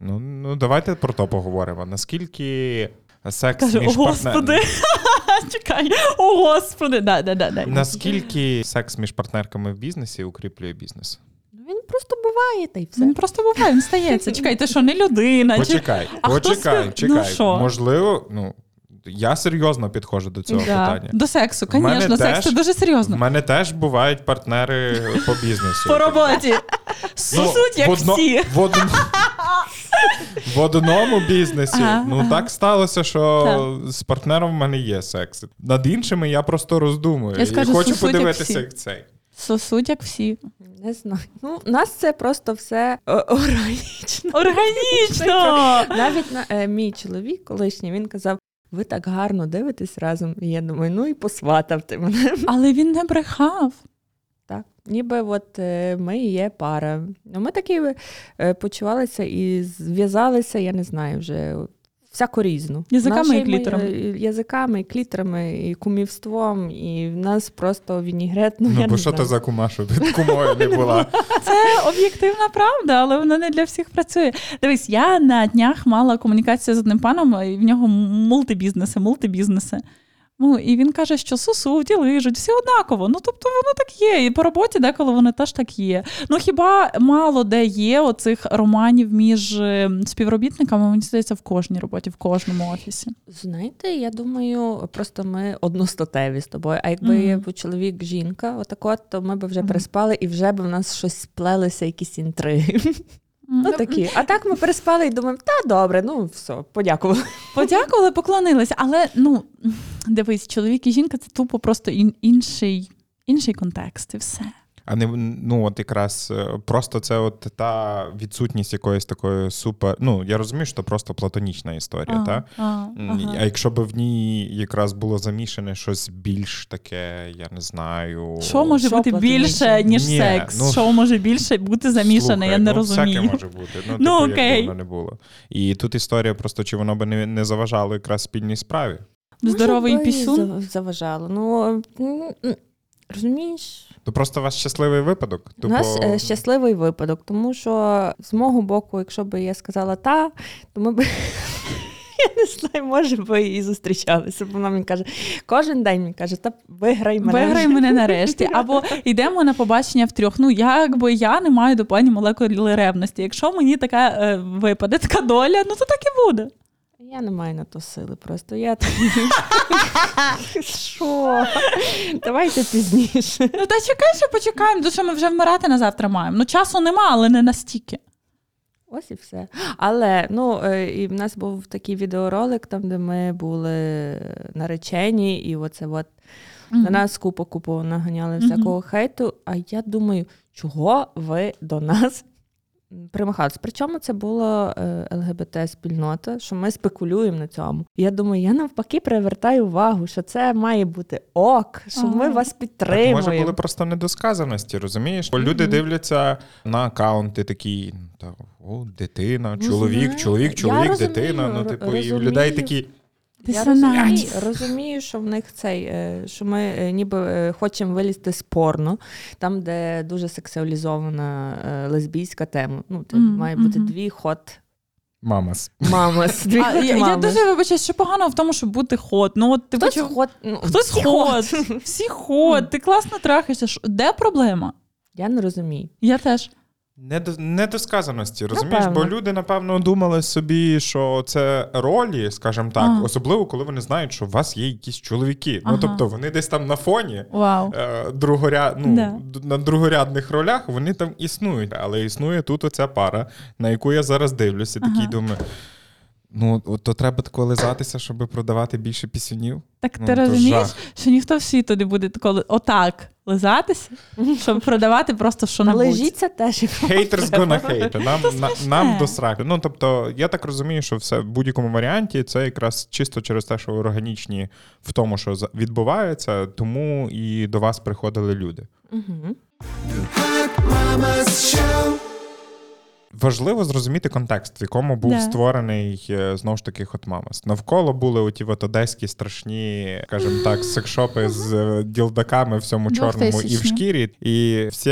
Ну, ну давайте про то поговоримо. Наскільки секс Каже, о між господи. Чекай, о господи, да, да, да, да. Наскільки секс між партнерками в бізнесі укріплює бізнес? Ну, Він просто буває, та й все. Він просто буває, він стається. Чекай, ти що, не людина? Чи... Почекай, А почекай, хто... чекай. Ну, що? Можливо, ну я серйозно підходжу до цього Да. питання. До сексу, звісно, секс це дуже серйозно. мене теж бувають партнери по бізнесу. По роботі. Ну, Суть, як в всі. В, одному бізнесі. Ага, ну ага. так сталося, що з партнером в мене є секс. Над іншими я просто роздумую. Я скажу, і хочу подивитися, всі. як цей. Сосуть, як всі. Не знаю. Ну, у нас це просто все е, органічно. Органічно! Навіть на, е, мій чоловік колишній він казав: ви так гарно дивитесь разом. І я думаю, ну і посватав ти мене. Але він не брехав. Так, ніби от е, ми є пара. Ну, ми такі е, почувалися і зв'язалися, я не знаю, вже всяку різну. Язиками Наші і клітерами. е, Язиками, і клітерами, і кумівством, і в нас просто вінігрет. Ну, Ну, я бо не що знаю. то за кума, що ти кумою не була? Це об'єктивна правда, але вона не для всіх працює. Дивись, я на днях мала комунікацію з одним паном, і в нього мультибізнеси, мультибізнеси. Ну, і він каже, що сусуді, лижуть, всі однаково. Ну, тобто воно так є. І по роботі деколи вони теж так є. Ну хіба мало де є оцих романів між е, співробітниками? Мені здається, в кожній роботі, в кожному офісі. Знаєте, я думаю, просто ми одностатеві з тобою. А якби Мгм. я був чоловік, жінка, отак от, то ми б вже Мгм. переспали і вже б в нас щось сплелися, якісь інтриги. Ну такі. А так ми переспали і думаємо, та добре, ну все, подякували. Подякували, поклонилися. Але ну дивись, чоловік і жінка це тупо просто інший, інший контекст, і все. А не ну от якраз е, просто це от та відсутність якоїсь такої супер. Ну я розумію, що це просто платонічна історія, та? а, ага. А якщо б в ній якраз було замішане щось більш таке, я не знаю. Що може Що бути платонічне? більше, ніж Ні, секс? ну, що може більше бути замішане? Слухай, я не ну, розумію. Всяке може бути. Ну, Ну, типу, окей. якби воно не було. І тут історія просто, чи воно би не, не заважало якраз спільній справі. Здоровий пісюн. заважало. Ну розумієш, То просто у вас щасливий випадок. у нас е, щасливий випадок, тому що з мого боку, якщо би я сказала та, то ми б. Я не знаю, може би і зустрічалися. Бо вона мені каже, кожен день мені каже, та виграй мене. Виграй мене нарешті. Або йдемо на побачення втрьох. Ну, якби я не маю до пані молекули ревності. Якщо мені така е, випаде, така доля, ну то так і буде. Я не маю на то сили просто. Я так- Що? Давайте пізніше. Ну та чекай, що почекаємо, тому що ми вже вмирати на завтра маємо. Ну часу нема, але не настільки. Ось і все. Але ну е, і в нас був такий відеоролик, там де ми були наречені, і оце от на нас купу купу наганяли всякого хейту. А я думаю, чого ви до нас примахались? Причому це була ЛГБТ-спільнота, що ми спекулюємо на цьому. Я думаю, я навпаки привертаю увагу, що це має бути ок, що ми Ага. вас Так, підтримуємо. може були просто недосказаності, розумієш? Бо люди дивляться на акаунти такі, ну, та, о, дитина, Ну, чоловік, чоловік, Я чоловік, розумію, дитина. Ну, типу, і в розумію. людей такі. Я Дисонанс. розумію, розумію, що в них цей, е, що ми е, ніби е, хочемо вилізти з порно, там, де дуже сексуалізована лесбійська тема. Ну, Мгм, має бути мгм. дві хот Мамас. мамас. Дві А, хот я, я дуже вибачаюсь, що погано в тому, щоб бути ход. Ну, от ти Хтось почув- хот, ну, Хтось всі ход, всі ход, ти класно трахаєшся. Де проблема? Я не розумію. Я теж. Недо- Недосказаності, розумієш? Напевно. Бо люди, напевно, думали собі, що це ролі, скажімо так, Ага. особливо, коли вони знають, що у вас є якісь чоловіки. Ага. Ну, тобто, вони десь там на фоні. Вау. е, Другоряд, ну, Да. на другорядних ролях вони там існують, але існує тут оця пара, на яку я зараз дивлюся, такий думаю. Ну, от то треба тако лизатися, щоб продавати більше пісюнів. Так Ну, ти розумієш, жах. що ніхто в світу не буде такого отак лизатися, щоб продавати просто що небудь. Лежіться теж. Хейтерс гона gonna. Нам, на, нам до сраки. Ну, тобто, я так розумію, що все в будь-якому варіанті це якраз чисто через те, що ви органічні в тому, що відбувається, тому і до вас приходили люди. Мгм. Важливо зрозуміти контекст, в якому був Да. створений е, знову ж таки Mamas. Навколо були оті от одеські страшні, скажімо так, секшопи з е, ділдаками в всьому чорному і в шкірі, і всі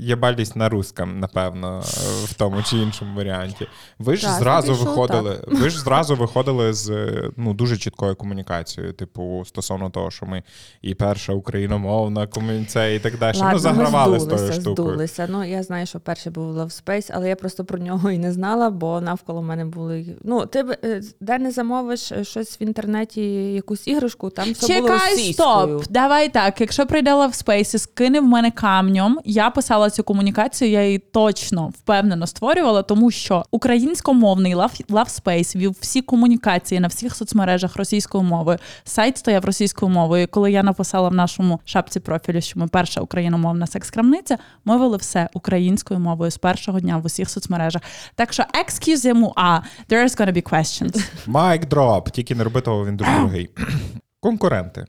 єбались на русском, напевно, е, в тому чи іншому варіанті. Ви ж Так, зразу виходили. Ви ж зразу виходили з ну дуже чіткою комунікацією, типу, стосовно того, що ми і перша україномовна комунікація, і так далі. ну, загравали ми з тою штукою. здулися. Ну, я знаю, що перший був Love Space, але я просто про нього і не знала, бо навколо мене були. Ну, ти е, де не замовиш е, щось в інтернеті, якусь іграшку, там все було російською. стоп. Давай так. Якщо прийде Love Space і скине в мене камнем, я писала цю комунікацію, я її точно впевнено створювала, тому що українськомовний Space вів всі комунікації на всіх соцмережах російською мовою. Сайт стояв російською мовою. Коли я написала в нашому шапці профілю, що ми перша україномовна секс-крамниця, ми вели все українською мовою з першого дня в усіх соцмережах. Так що excuse-moi, there's gonna be questions. Майк дроп, тільки не роби того, він дуже дорогий. Конкуренти.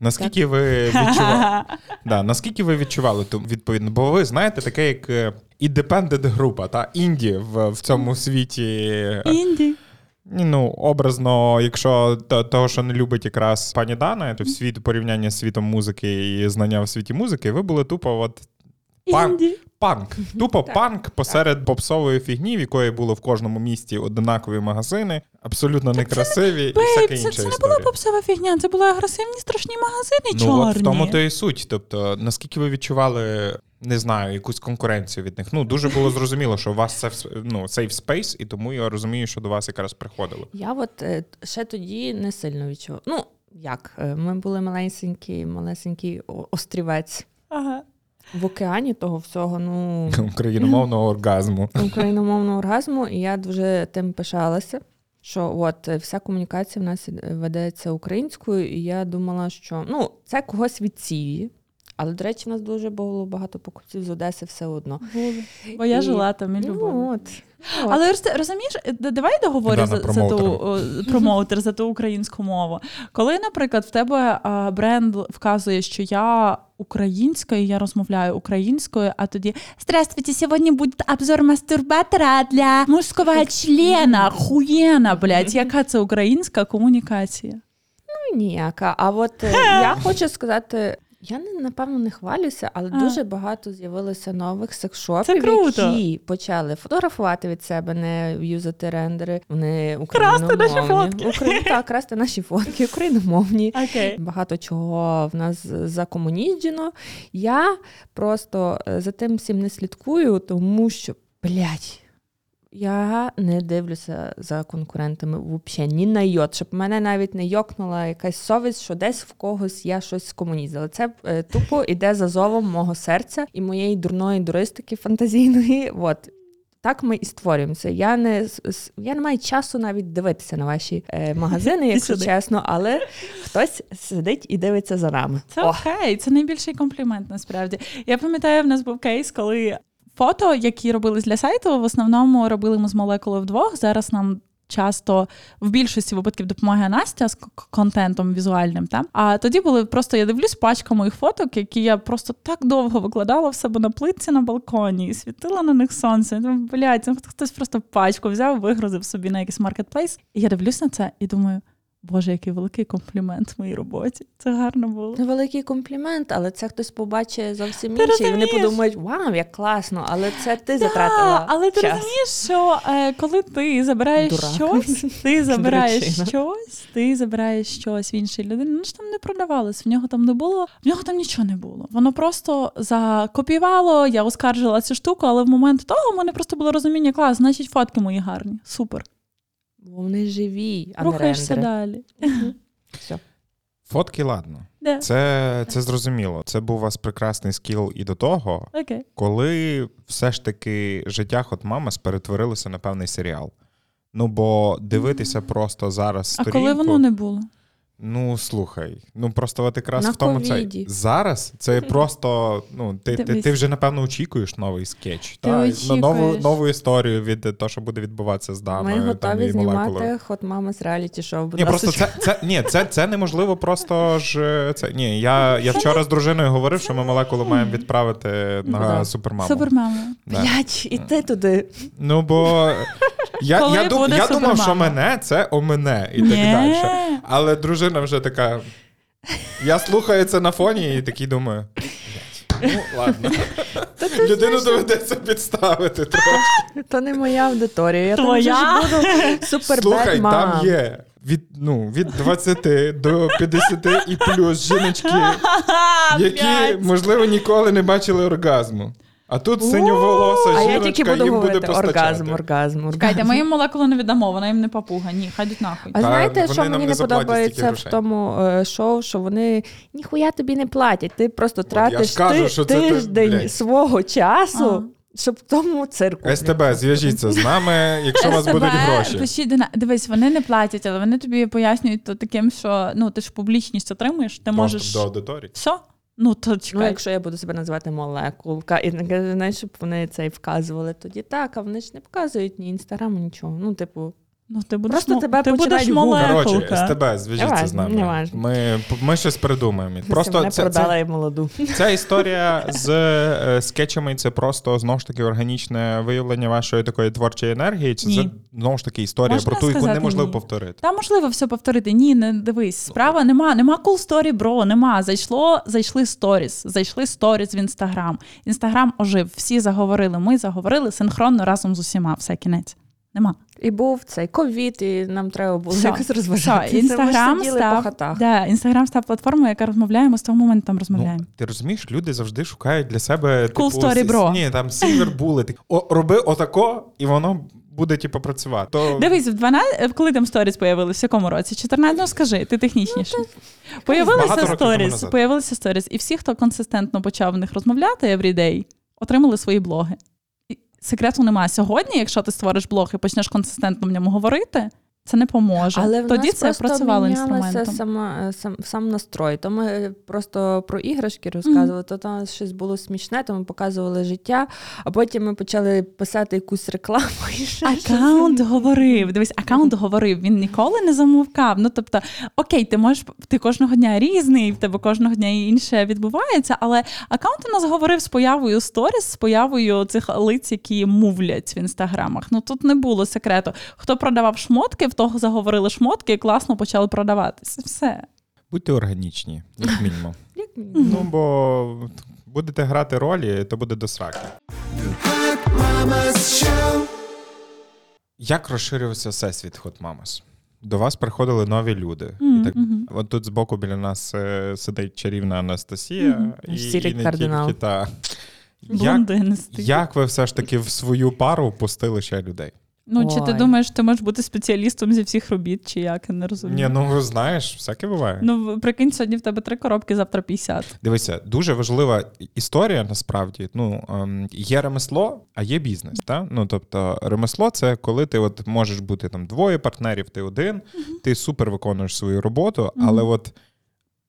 Наскільки ви відчували? Да, наскільки ви відчували ту відповідно? Бо ви знаєте, таке як індепендент група, та інді в, в цьому світі. Інді. Ну, образно, якщо того, що не любить якраз пані Дана, то в світ порівняння з світом музики і знання в світі музики, ви були тупо от Пан-. Панк. Тупо панк посеред попсової фігні, в якої було в кожному місті однакові магазини, абсолютно некрасиві і всяке Бейб, це, інша це не була попсова фігня, це були агресивні страшні магазини Ну, от в тому то і суть. Тобто, наскільки ви відчували, не знаю, якусь конкуренцію від них. Ну, дуже було зрозуміло, що у вас це ну, safe space, і тому я розумію, що до вас якраз приходили. Я от е, ще тоді не сильно відчула. Ну, як? е, Ми були малесенький, малесенький острівець Ага. В океані того всього. Ну, Україномовного оргазму. україномовного оргазму, і я дуже тим пишалася. Що от е, вся комунікація в нас ведеться українською, і я думала, що ну це когось відсіє. Але, до речі, в нас дуже було багато покупців з Одеси все одно. Бо я І- жила там і Ну, от, от. Але роз- розумієш, е, давай договорю за, за ту промоутер за ту українську мову. Коли, наприклад, в тебе бренд вказує, що я українська і я розмовляю українською, а тоді Здравствуйте, сьогодні буде обзор мастурбатора для мужського члена. Хуєна, блядь, яка це українська комунікація? Ну, ніяка. А от е, я хочу сказати. Я не напевно не хвалюся, але А. дуже багато з'явилося нових секшопів, які почали фотографувати від себе, не юзати рендери. Вони Красти наші україномовні. фотки. Украї... Так, красти наші фотки, україномовні. Окей. Багато чого в нас закомуніджено. Я просто е, за тим всім не слідкую, тому що, блядь, я не дивлюся за конкурентами взагалі ні на йот, щоб мене навіть не йокнула якась совість, що десь в когось я щось скомунізила. Це е, тупо іде за зовом мого серця і моєї дурної дуристики фантазійної. От. Так ми і створюємося. Я не я не маю часу навіть дивитися на ваші е, магазини, якщо чесно, але хтось сидить і дивиться за нами. Це О, окей, це найбільший комплімент насправді. Я пам'ятаю, в нас був кейс, коли фото, які робились для сайту, в основному робили ми з молекулою вдвох. Зараз нам. Часто в більшості випадків допомагає Настя з контентом візуальним. Та? А тоді були просто я дивлюсь пачка моїх фоток, які я просто так довго викладала в себе на плитці на балконі і світила на них сонце. Я думаю, хтось просто пачку взяв, вигрузив собі на якийсь маркетплейс. І я дивлюсь на це і думаю, боже, який великий комплімент моїй роботі. Це гарно було. невеликий комплімент, але це хтось побачить зовсім інше. І вони подумають, вау, як класно, але це ти Да, затратила. але ти час. розумієш, що е, коли ти забираєш Дурак. щось, ти забираєш щось, ти забираєш щось в іншій людини. Ну ж там не продавалось, в нього там не було, в нього там нічого не було. Воно просто закопіювало, я оскаржила цю штуку, але в момент того в мене просто було розуміння, клас, значить, фотки мої гарні. Супер. Бо Вони живі, а не Рухаєшся рендери. далі. Все. Фотки, ладно. Yeah. Це, це зрозуміло. Це був у вас прекрасний скіл і до того, okay. коли все ж таки життя хот Мамас перетворилося на певний серіал. Ну, бо дивитися просто зараз А сторінку... коли воно не було? Ну, слухай, ну просто от якраз На в тому це зараз це просто. Ну, ти, ти, ти вже напевно очікуєш новий скетч. Ти та, ну, нову, нову історію від того, що буде відбуватися з дамою. Ми там, готові і знімати хот мама з реаліті шоу. Ні, просто це, це, ні, це, це неможливо просто ж. Це, ні, я, я вчора з дружиною говорив, що ми молекулу маємо відправити на да. супермаму. Супермама. Да. Блять, іди туди. Ну, бо я, Коли я, дум, я думав, що мене це о мене і так далі. Але дружина вже така. Я слухаю це на фоні і такий думаю. Ну, ладно. Людину доведеться підставити трохи. То не моя аудиторія. Я Твоя? там вже ж буду супер Слухай, там є від, ну, від 20 до 50 і плюс жіночки, які, можливо, ніколи не бачили оргазму. А тут синьоволоса А жіночка я тільки буду їм говорити оргазм, оргазм, оргазм. Чекайте, ми їм молекулу не віддамо, вона їм не папуга. Ні, хай нахуй. А Та знаєте, вони що нам мені не не заплатять подобається стільки в грошей. тому е, шоу, що вони ніхуя тобі не платять. Ти просто я ж тратиш кажу, ти- що це ти, тиждень блядь. свого часу, щоб в тому цирку. СТБ, зв'яжіться з нами, якщо у вас СТБ, будуть гроші. пишіть до на- Дивись, вони не платять, але вони тобі пояснюють то таким, що ну ти ж публічність отримуєш, ти можеш. До аудиторії. Все? Ну то Ну, якщо я буду себе називати молекулка, і знаєш, щоб вони це і вказували, тоді так, а вони ж не показують ні інстаграму, нічого. Ну, типу, Ну, ти будеш, Просто мо- тебе ти будеш гуглити. Коротше, молекулка. СТБ, зв'яжіться з нами. Ми, ми щось придумаємо. Просто мене це, продала це, і молоду. ця історія з е, скетчами це просто знову ж таки органічне виявлення вашої такої творчої енергії. Чи Ні. це знову ж таки історія Можна про ту, яку сказати неможливо ні. повторити? Та можливо все повторити. Ні, не дивись. Справа нема, нема cool story, бро, нема. Зайшло, зайшли сторіс, зайшли сторіс в інстаграм. Інстаграм ожив, всі заговорили. Ми заговорили синхронно разом з усіма. Все кінець. Нема. І був цей ковід, і нам треба було Все, якось розважатися. Все, інстаграм став, да, інстаграм став платформою, яка розмовляє, ми з того моменту там розмовляємо. Ну, ти розумієш, люди завжди шукають для себе Cool типу, story, bro. Ні, там silver bullet. О, роби отако, і воно буде типу, працювати. То... Дивись, в 12, коли там сторіс появились, в якому році? 14, ну скажи, ти технічніше. Багато Появилися сторіс, появилися сторіс, і всі, хто консистентно почав в них розмовляти everyday, отримали свої блоги. Секрету немає. Сьогодні, якщо ти створиш блог і почнеш консистентно в ньому говорити, це не поможе. Але в Тоді нас це працювало інструментом. сама, е, сам, сам настрой. То ми просто про іграшки розказували, то там щось було смішне, то ми показували життя, а потім ми почали писати якусь рекламу. І ще щось. Аккаунт говорив. Дивись, аккаунт говорив. Він ніколи не замовкав. Ну тобто, окей, ти можеш ти кожного дня різний, в тебе кожного дня інше відбувається, але аккаунт у нас говорив з появою сторіс, з появою цих лиць, які мувлять в інстаграмах. Ну тут не було секрету. Хто продавав шмотки, в того заговорили шмотки і класно почали продаватися. Все. Будьте органічні, як мінімум. Як мінімум. ну, бо будете грати ролі, то буде до сраки. Як розширювався всесвіт Hot Mamas? До вас приходили нові люди. Мгм, І так, мгм. От тут збоку біля нас е, сидить чарівна Анастасія. Мгм. І, і не кардинал. тільки та. Як, як ви все ж таки в свою пару пустили ще людей? Ну, чи ти Ой. думаєш, ти можеш бути спеціалістом зі всіх робіт, чи як? Я не розумію. Ні, ну знаєш, всяке буває. Ну, прикинь, сьогодні в тебе три коробки, завтра 50. Дивися, дуже важлива історія насправді. Ну ем, є ремесло, а є бізнес. Та? Ну тобто, ремесло це коли ти от можеш бути там двоє партнерів, ти один, ти супер виконуєш свою роботу, Мгм. але от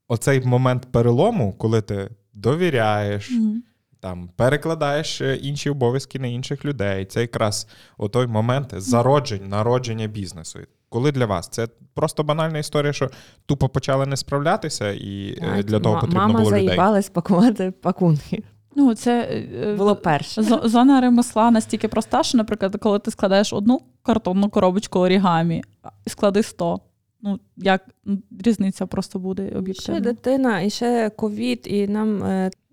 оцей момент перелому, коли ти довіряєш, Мгм. Там перекладаєш е, інші обов'язки на інших людей. Це якраз отой момент зароджень, народження бізнесу. Коли для вас це просто банальна історія, що тупо почали не справлятися, і е, Знаєте, для того потрібно Мама було людей. заїбалась пакувати пакунки. Ну, це е, Було перше. зо- зона ремесла настільки проста, що, наприклад, коли ти складаєш одну картонну коробочку орігамі склади 100. Ну, як ну, різниця просто буде Ще дитина, і ще ковід, і нам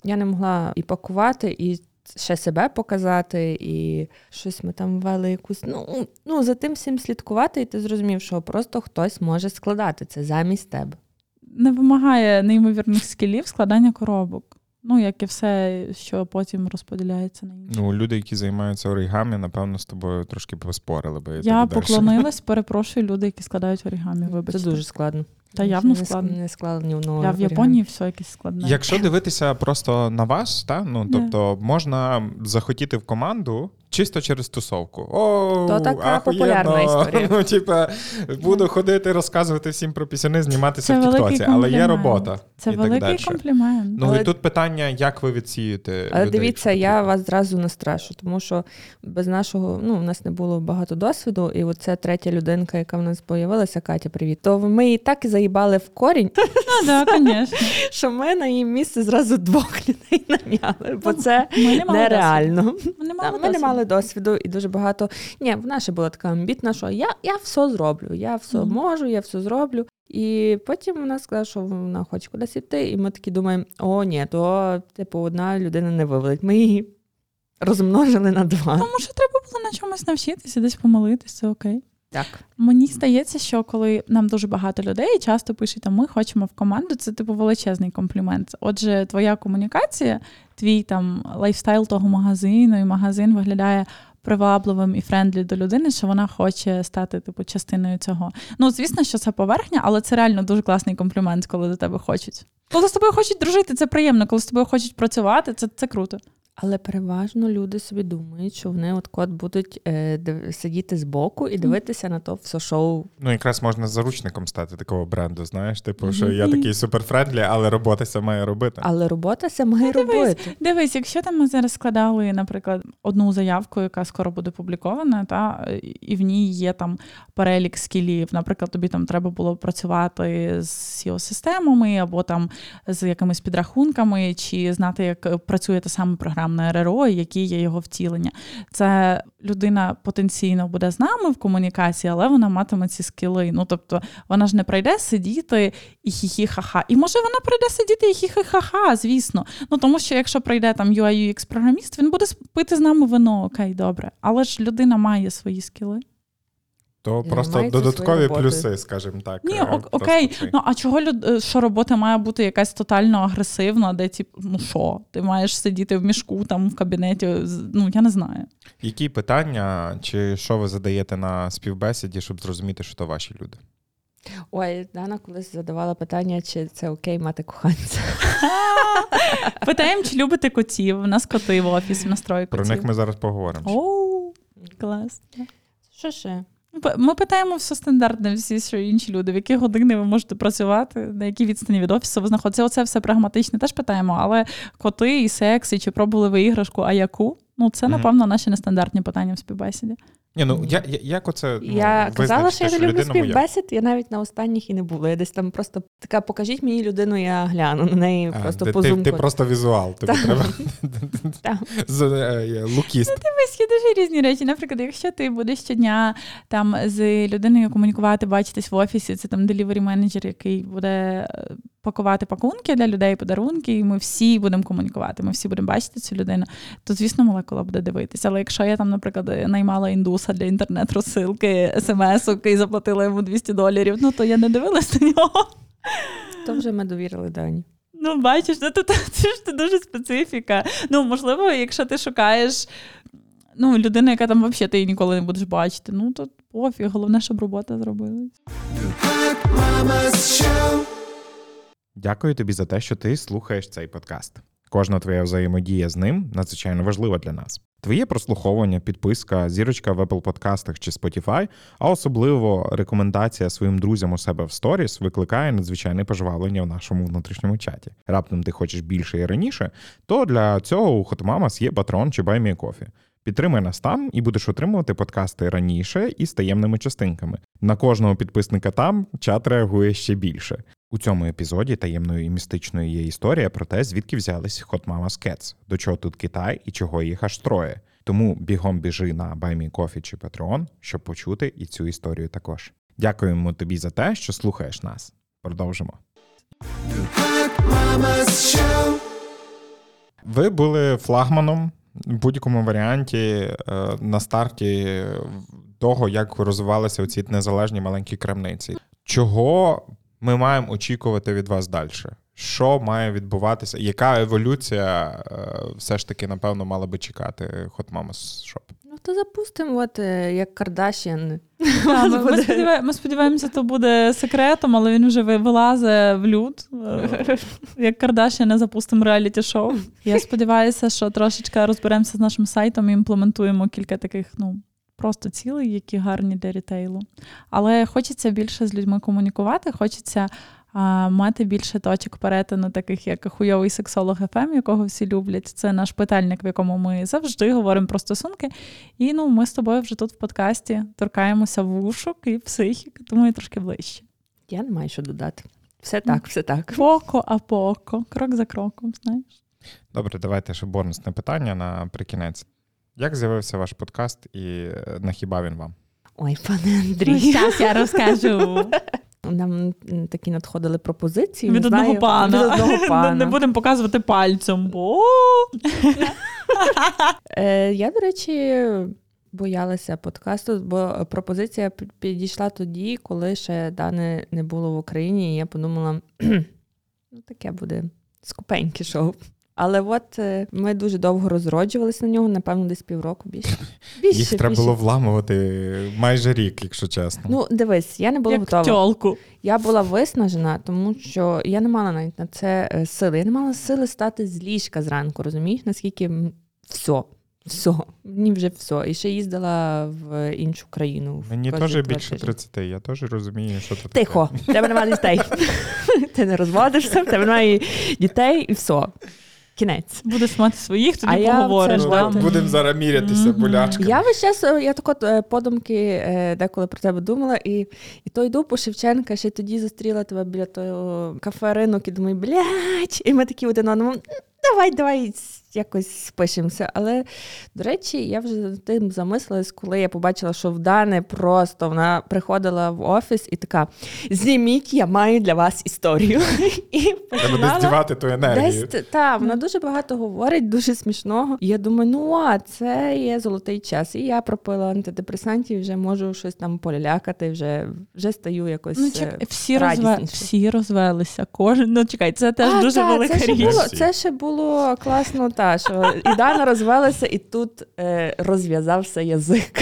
я не могла і пакувати, і ще себе показати, і щось ми там ввели якусь. Ну, ну за тим всім слідкувати, і ти зрозумів, що просто хтось може складати це замість тебе. Не вимагає неймовірних скілів складання коробок. Ну, як і все, що потім розподіляється на інші. Ну, люди, які займаються оригамі, напевно, з тобою трошки поспорили би. Я поклонилась, перепрошую, люди, які складають орігамі. Вибачте. Це дуже складно. Та явно не, складно. Не складно ні. Я в. Японії все якесь складне. Якщо дивитися просто на вас, та ну тобто можна захотіти в команду чисто через тусовку. О, То така ахуєнно. популярна історія. Ну, типа, буду ходити, розказувати всім про пісюни, зніматися Це в Тіктоці, але є робота. Це і так великий далі. комплімент. Ну Але- і тут питання, як ви відсієте. Але людей, дивіться, я вас зразу настрашу, тому що без нашого, ну, у нас не було багато досвіду, і оце третя людинка, яка в нас появилася, Катя, привіт. То ми її так і заїбали в корінь, Ну, звісно. що ми на її місце зразу двох людей наняли, бо це не мали нереально. Ми не мали не. Мали досвіду і дуже багато. Ні, вона ще була така амбітна, що я, я все зроблю, я все Мгм. можу, я все зроблю. І потім вона сказала, що вона хоче кудись іти, і ми такі думаємо: о, ні, то типу одна людина не вивелить. Ми її розмножили на два. Тому що треба було на чомусь навчитися, десь помолитися, окей. Так. Мені здається, що коли нам дуже багато людей часто пишуть, а ми хочемо в команду, це типу величезний комплімент. Отже, твоя комунікація, твій там lifestyle того магазину, і магазин виглядає привабливим і friendly до людини, що вона хоче стати типу частиною цього. Ну, звісно, що це поверхня, але це реально дуже класний комплімент, коли до тебе хочуть. Коли з тобою хочуть дружити, це приємно. Коли з тобою хочуть працювати, це, це круто. Але переважно люди собі думають, що вони от от будуть е, див- сидіти збоку і дивитися на то все шоу. Ну, якраз можна заручником стати такого бренду, знаєш, типу, що я такий супер friendly, але робота ся має робити. Але робота це має дивись, робити. Дивись, якщо там ми зараз складали, наприклад, одну заявку, яка скоро буде публікована, та і в ній є там перелік скілів. Наприклад, тобі там треба було працювати з SEO-системами або там з якимись підрахунками, чи знати, як працює те програмне РРО, які є його втілення. Це людина потенційно буде з нами в комунікації, але вона матиме ці скіли. Ну тобто вона ж не прийде сидіти і хі-хі-ха-ха. І може вона прийде сидіти і хі-хі-ха-ха, звісно. Ну тому що якщо прийде там UI UX програміст, він буде пити з нами вино, окей, добре. Але ж людина має свої скіли. То І просто додаткові плюси, скажімо так. Ні, е, ок- окей. Ну а чого люд... е, що робота має бути якась тотально агресивна, де тип, ну що, ти маєш сидіти в мішку там в кабінеті? Ну я не знаю. Які питання чи що ви задаєте на співбесіді, щоб зрозуміти, що то ваші люди? Ой, Дана колись задавала питання, чи це окей мати коханця. Питаємо, чи любите котів? У нас коти в офісі настрої Про них ми зараз поговоримо. Оу, клас. Що ще? П- Ми питаємо все стандартне, всі що інші люди, в які години ви можете працювати, на якій відстані від офісу ви знаходитеся. Оце все прагматичне теж питаємо, але коти і секс, і чи пробували ви іграшку, а яку? Ну, це, напевно, наші нестандартні питання в співбесіді. Ні, ну я, я, як оце ну, я казала, що я не люблю співбесід, я навіть на останніх і не була. Я десь там просто така, покажіть мені людину, я гляну на неї А, просто ти, по ти, зумку. ти просто візуал. Тобі треба Так. з е, лукіст. Дивись, є дуже різні речі. Наприклад, якщо ти будеш щодня там з людиною комунікувати, бачитись в офісі, це там делівері менеджер, який буде е, пакувати пакунки для людей, подарунки, і ми всі будемо комунікувати, ми всі будемо бачити цю людину, то звісно молекула буде дивитися. Але якщо я там, наприклад, наймала індуса для інтернет-розсилки, смс-ок і заплатила йому 200 доларів, ну то я не дивилась на нього. То вже ми довірили Дані. Ну, бачиш, ну, це ж це дуже специфіка. Ну, можливо, якщо ти шукаєш ну, людину, яка там взагалі ти її ніколи не будеш бачити, ну то пофіг, головне, щоб робота зробилась. Дякую тобі за те, що ти слухаєш цей подкаст. Кожна твоя взаємодія з ним надзвичайно важлива для нас. Твоє прослуховування, підписка, зірочка в Apple подкастах чи Spotify, а особливо рекомендація своїм друзям у себе в сторіс викликає надзвичайне пожвавлення в нашому внутрішньому чаті. Раптом ти хочеш більше і раніше, то для цього у Hotmamas є Patreon чи BuyMeCoffee. Підтримай нас там і будеш отримувати подкасти раніше і з таємними частинками. На кожного підписника там чат реагує ще більше. У цьому епізоді таємною і містичною є історія про те, звідки взялись Hot Mama's Cats, до чого тут Китай і чого їх аж троє. Тому бігом біжи на BuyMeCoffee чи Patreon, щоб почути і цю історію також. Дякуємо тобі за те, що слухаєш нас. Продовжимо. Ви були флагманом в будь-якому варіанті е, на старті того, як розвивалися оці незалежні маленькі крамниці. Чого ми маємо очікувати від вас далі? Що має відбуватися? Яка еволюція е, все ж таки, напевно, мала би чекати Hot Mama's Shop? Ну то запустимо, от е, як Кардашін. Ми, ми, буде. сподіваємося, ми сподіваємося, то буде секретом, але він вже вилазить в люд. Е, Як Кардаші не запустимо реаліті-шоу. Я сподіваюся, що трошечки розберемося з нашим сайтом і імплементуємо кілька таких, ну. Просто цілей, які гарні для рітейлу. Але хочеться більше з людьми комунікувати, хочеться а, мати більше точок перетину, таких як хуйовий сексолог ФМ, якого всі люблять. Це наш питальник, в якому ми завжди говоримо про стосунки. І ну, ми з тобою вже тут в подкасті торкаємося вушок і психіки, тому і трошки ближче. Я не маю що додати. Все так, все так. Поко, а поко, крок за кроком, знаєш. Добре, давайте ще бонусне питання наприкінець. Як з'явився ваш подкаст і е, на хіба він вам? Ой, пане Андрій. зараз я розкажу. Нам такі надходили пропозиції. Від одного пана. Від одного Не- пана. Не будемо показувати пальцем, бо Е, я, до речі, боялася подкасту, бо пропозиція підійшла тоді, коли ще Дани не було в Україні, і я подумала, ну таке буде скупеньке шоу. Але от е, ми дуже довго розроджувалися на нього, напевно, десь півроку більше. більше Їх треба більше. було вламувати майже рік, якщо чесно. Ну, дивись, я не була як готова. тьолку. Я була виснажена, тому що я не мала навіть на це е, сили. Я не мала сили стати з ліжка зранку, розумієш, наскільки все. Все, мені вже все. І ще їздила в іншу країну. в Мені теж більше тижні. 30, я теж розумію, що це. Тихо, в тебе немає дітей. Ти не розводишся, в тебе немає дітей і все. Кінець. Будеш мати своїх, тоді А поговориш. да? Будемо зараз мірятися болячками. Я весь час, е, я так от подумки е, деколи про тебе думала, і, і то йду по Шевченка, ще тоді зустріла тебе біля того кафе ринок і думаю, блядь, і ми такі один одному. Давай, давай якось спишемося. Але, до речі, я вже тим замислилась, коли я побачила, що в Дани просто вона приходила в офіс і така: зніміть, я маю для вас історію. І Треба десь починала дівати ту енергію. Десь та вона дуже багато говорить, дуже смішного. І я думаю, ну а це є золотий час. І я пропила антидепресантів, вже можу щось там полялякати, вже, вже стаю якось. Ну, е, чек, всі, розве... всі розвелися. Кожен, ну чекай, це теж а, дуже та, велика це ще річ. було, це ще було класно, та що Ідана розвелася, і тут е, розв'язався язик.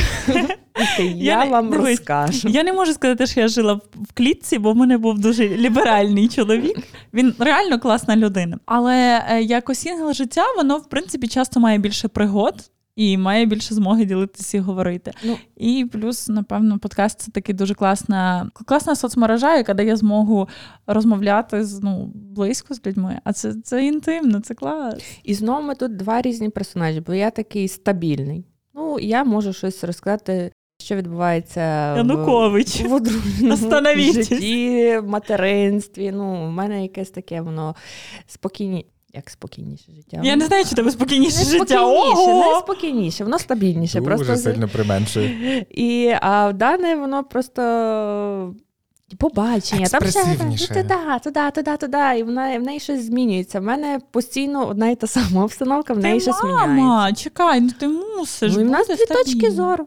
Я, Я не- вам дивись, розкажу. Я не можу сказати, що я жила в- клітці, бо в мене був дуже ліберальний чоловік. Він реально класна людина. Але е, як осінгл життя, воно в принципі часто має більше пригод. І має більше змоги ділитися і говорити. Ну. І плюс, напевно, подкаст це таки дуже класна, класна соцмережа, яка дає змогу розмовляти з ну близько з людьми. А це, це інтимно, це клас. І знову ми тут два різні персонажі, бо я такий стабільний. Ну, я можу щось розказати, що відбувається в- Янукович. в Остановіть. житті, в материнстві. Ну, в мене якесь таке воно спокійні. Як спокійніше життя? Я не знаю, чи тебе спокійніше не життя. спокійніше, не спокійніше, воно стабільніше. Дуже просто сильно применшує. І а в дане воно просто. Побачення, там ще туди, туди, туди, туди, і вона в неї щось змінюється. В мене постійно одна і та сама обстановка, в неї Ти щось міняється. мама, чекай, ну ти мусиш. Ну, і в нас дві точки зору.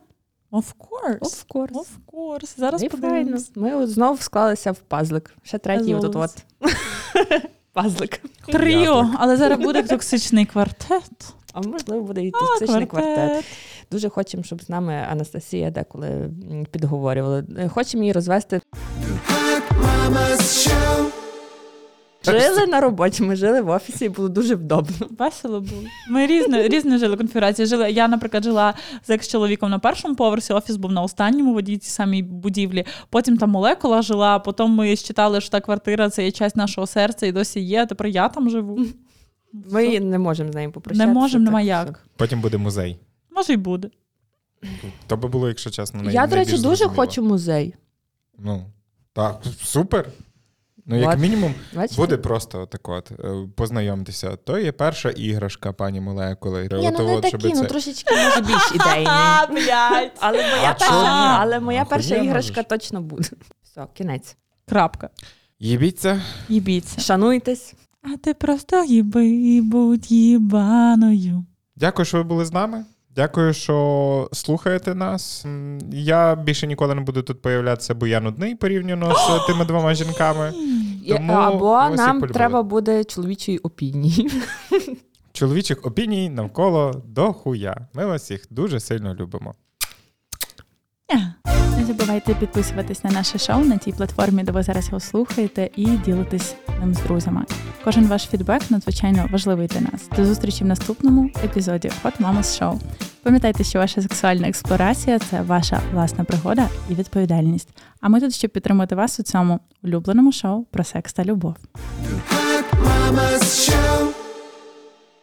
Of course. Of course. Of course. Зараз подивимось. Ми от знов склалися в пазлик. Ще третій As от от. Пазлик. Тріо, але зараз буде токсичний квартет. А можливо, буде і токсичний квартет. Дуже хочемо, щоб з нами Анастасія деколи підговорювала. Хочемо її розвести. Жили на роботі, ми жили в офісі, і було дуже вдобно. Весело було. Ми різно, різно жили конфігурації. Жили. Я, наприклад, жила з екс-чоловіком на першому поверсі, офіс був на останньому в одній цій самій будівлі. Потім там молекула жила, потім ми считали, що та квартира це є часть нашого серця і досі є. а Тепер я там живу. Ми не можемо з нею попрощатися. не можемо, нема як. Потім буде музей. Може, й буде. То би було, якщо чесно, най- Я, до речі, найбільш дуже зрозуміло. хочу музей. Ну, так, супер. Ну, як мінімум, Бачите? буде просто так от, е, познайомтеся. То є перша іграшка пані молекули. Ні, От- ну не от, такі, ну це- трошечки може більш ідейний. блядь. Але моя А перша, але моя перша іграшка точно буде. Все, кінець. Крапка. Їбіться. Їбіться. Шануйтесь. А ти просто їби, будь їбаною. Дякую, що ви були з нами. Дякую, що слухаєте нас. Я більше ніколи не буду тут появлятися, бо я нудний порівняно з тими двома жінками. Тому Або нам треба буде чоловічої опінії. Чоловічих опіній навколо до хуя. Ми вас всіх дуже сильно любимо. Не забувайте підписуватись на наше шоу на тій платформі, де ви зараз його слухаєте, і ділитись ним з друзями. Кожен ваш фідбек надзвичайно важливий для нас. До зустрічі в наступному епізоді Hot Mamas Show. Пам'ятайте, що ваша сексуальна експлорація це ваша власна пригода і відповідальність. А ми тут, щоб підтримати вас у цьому улюбленому шоу про секс та любов. Hot Mama's Show.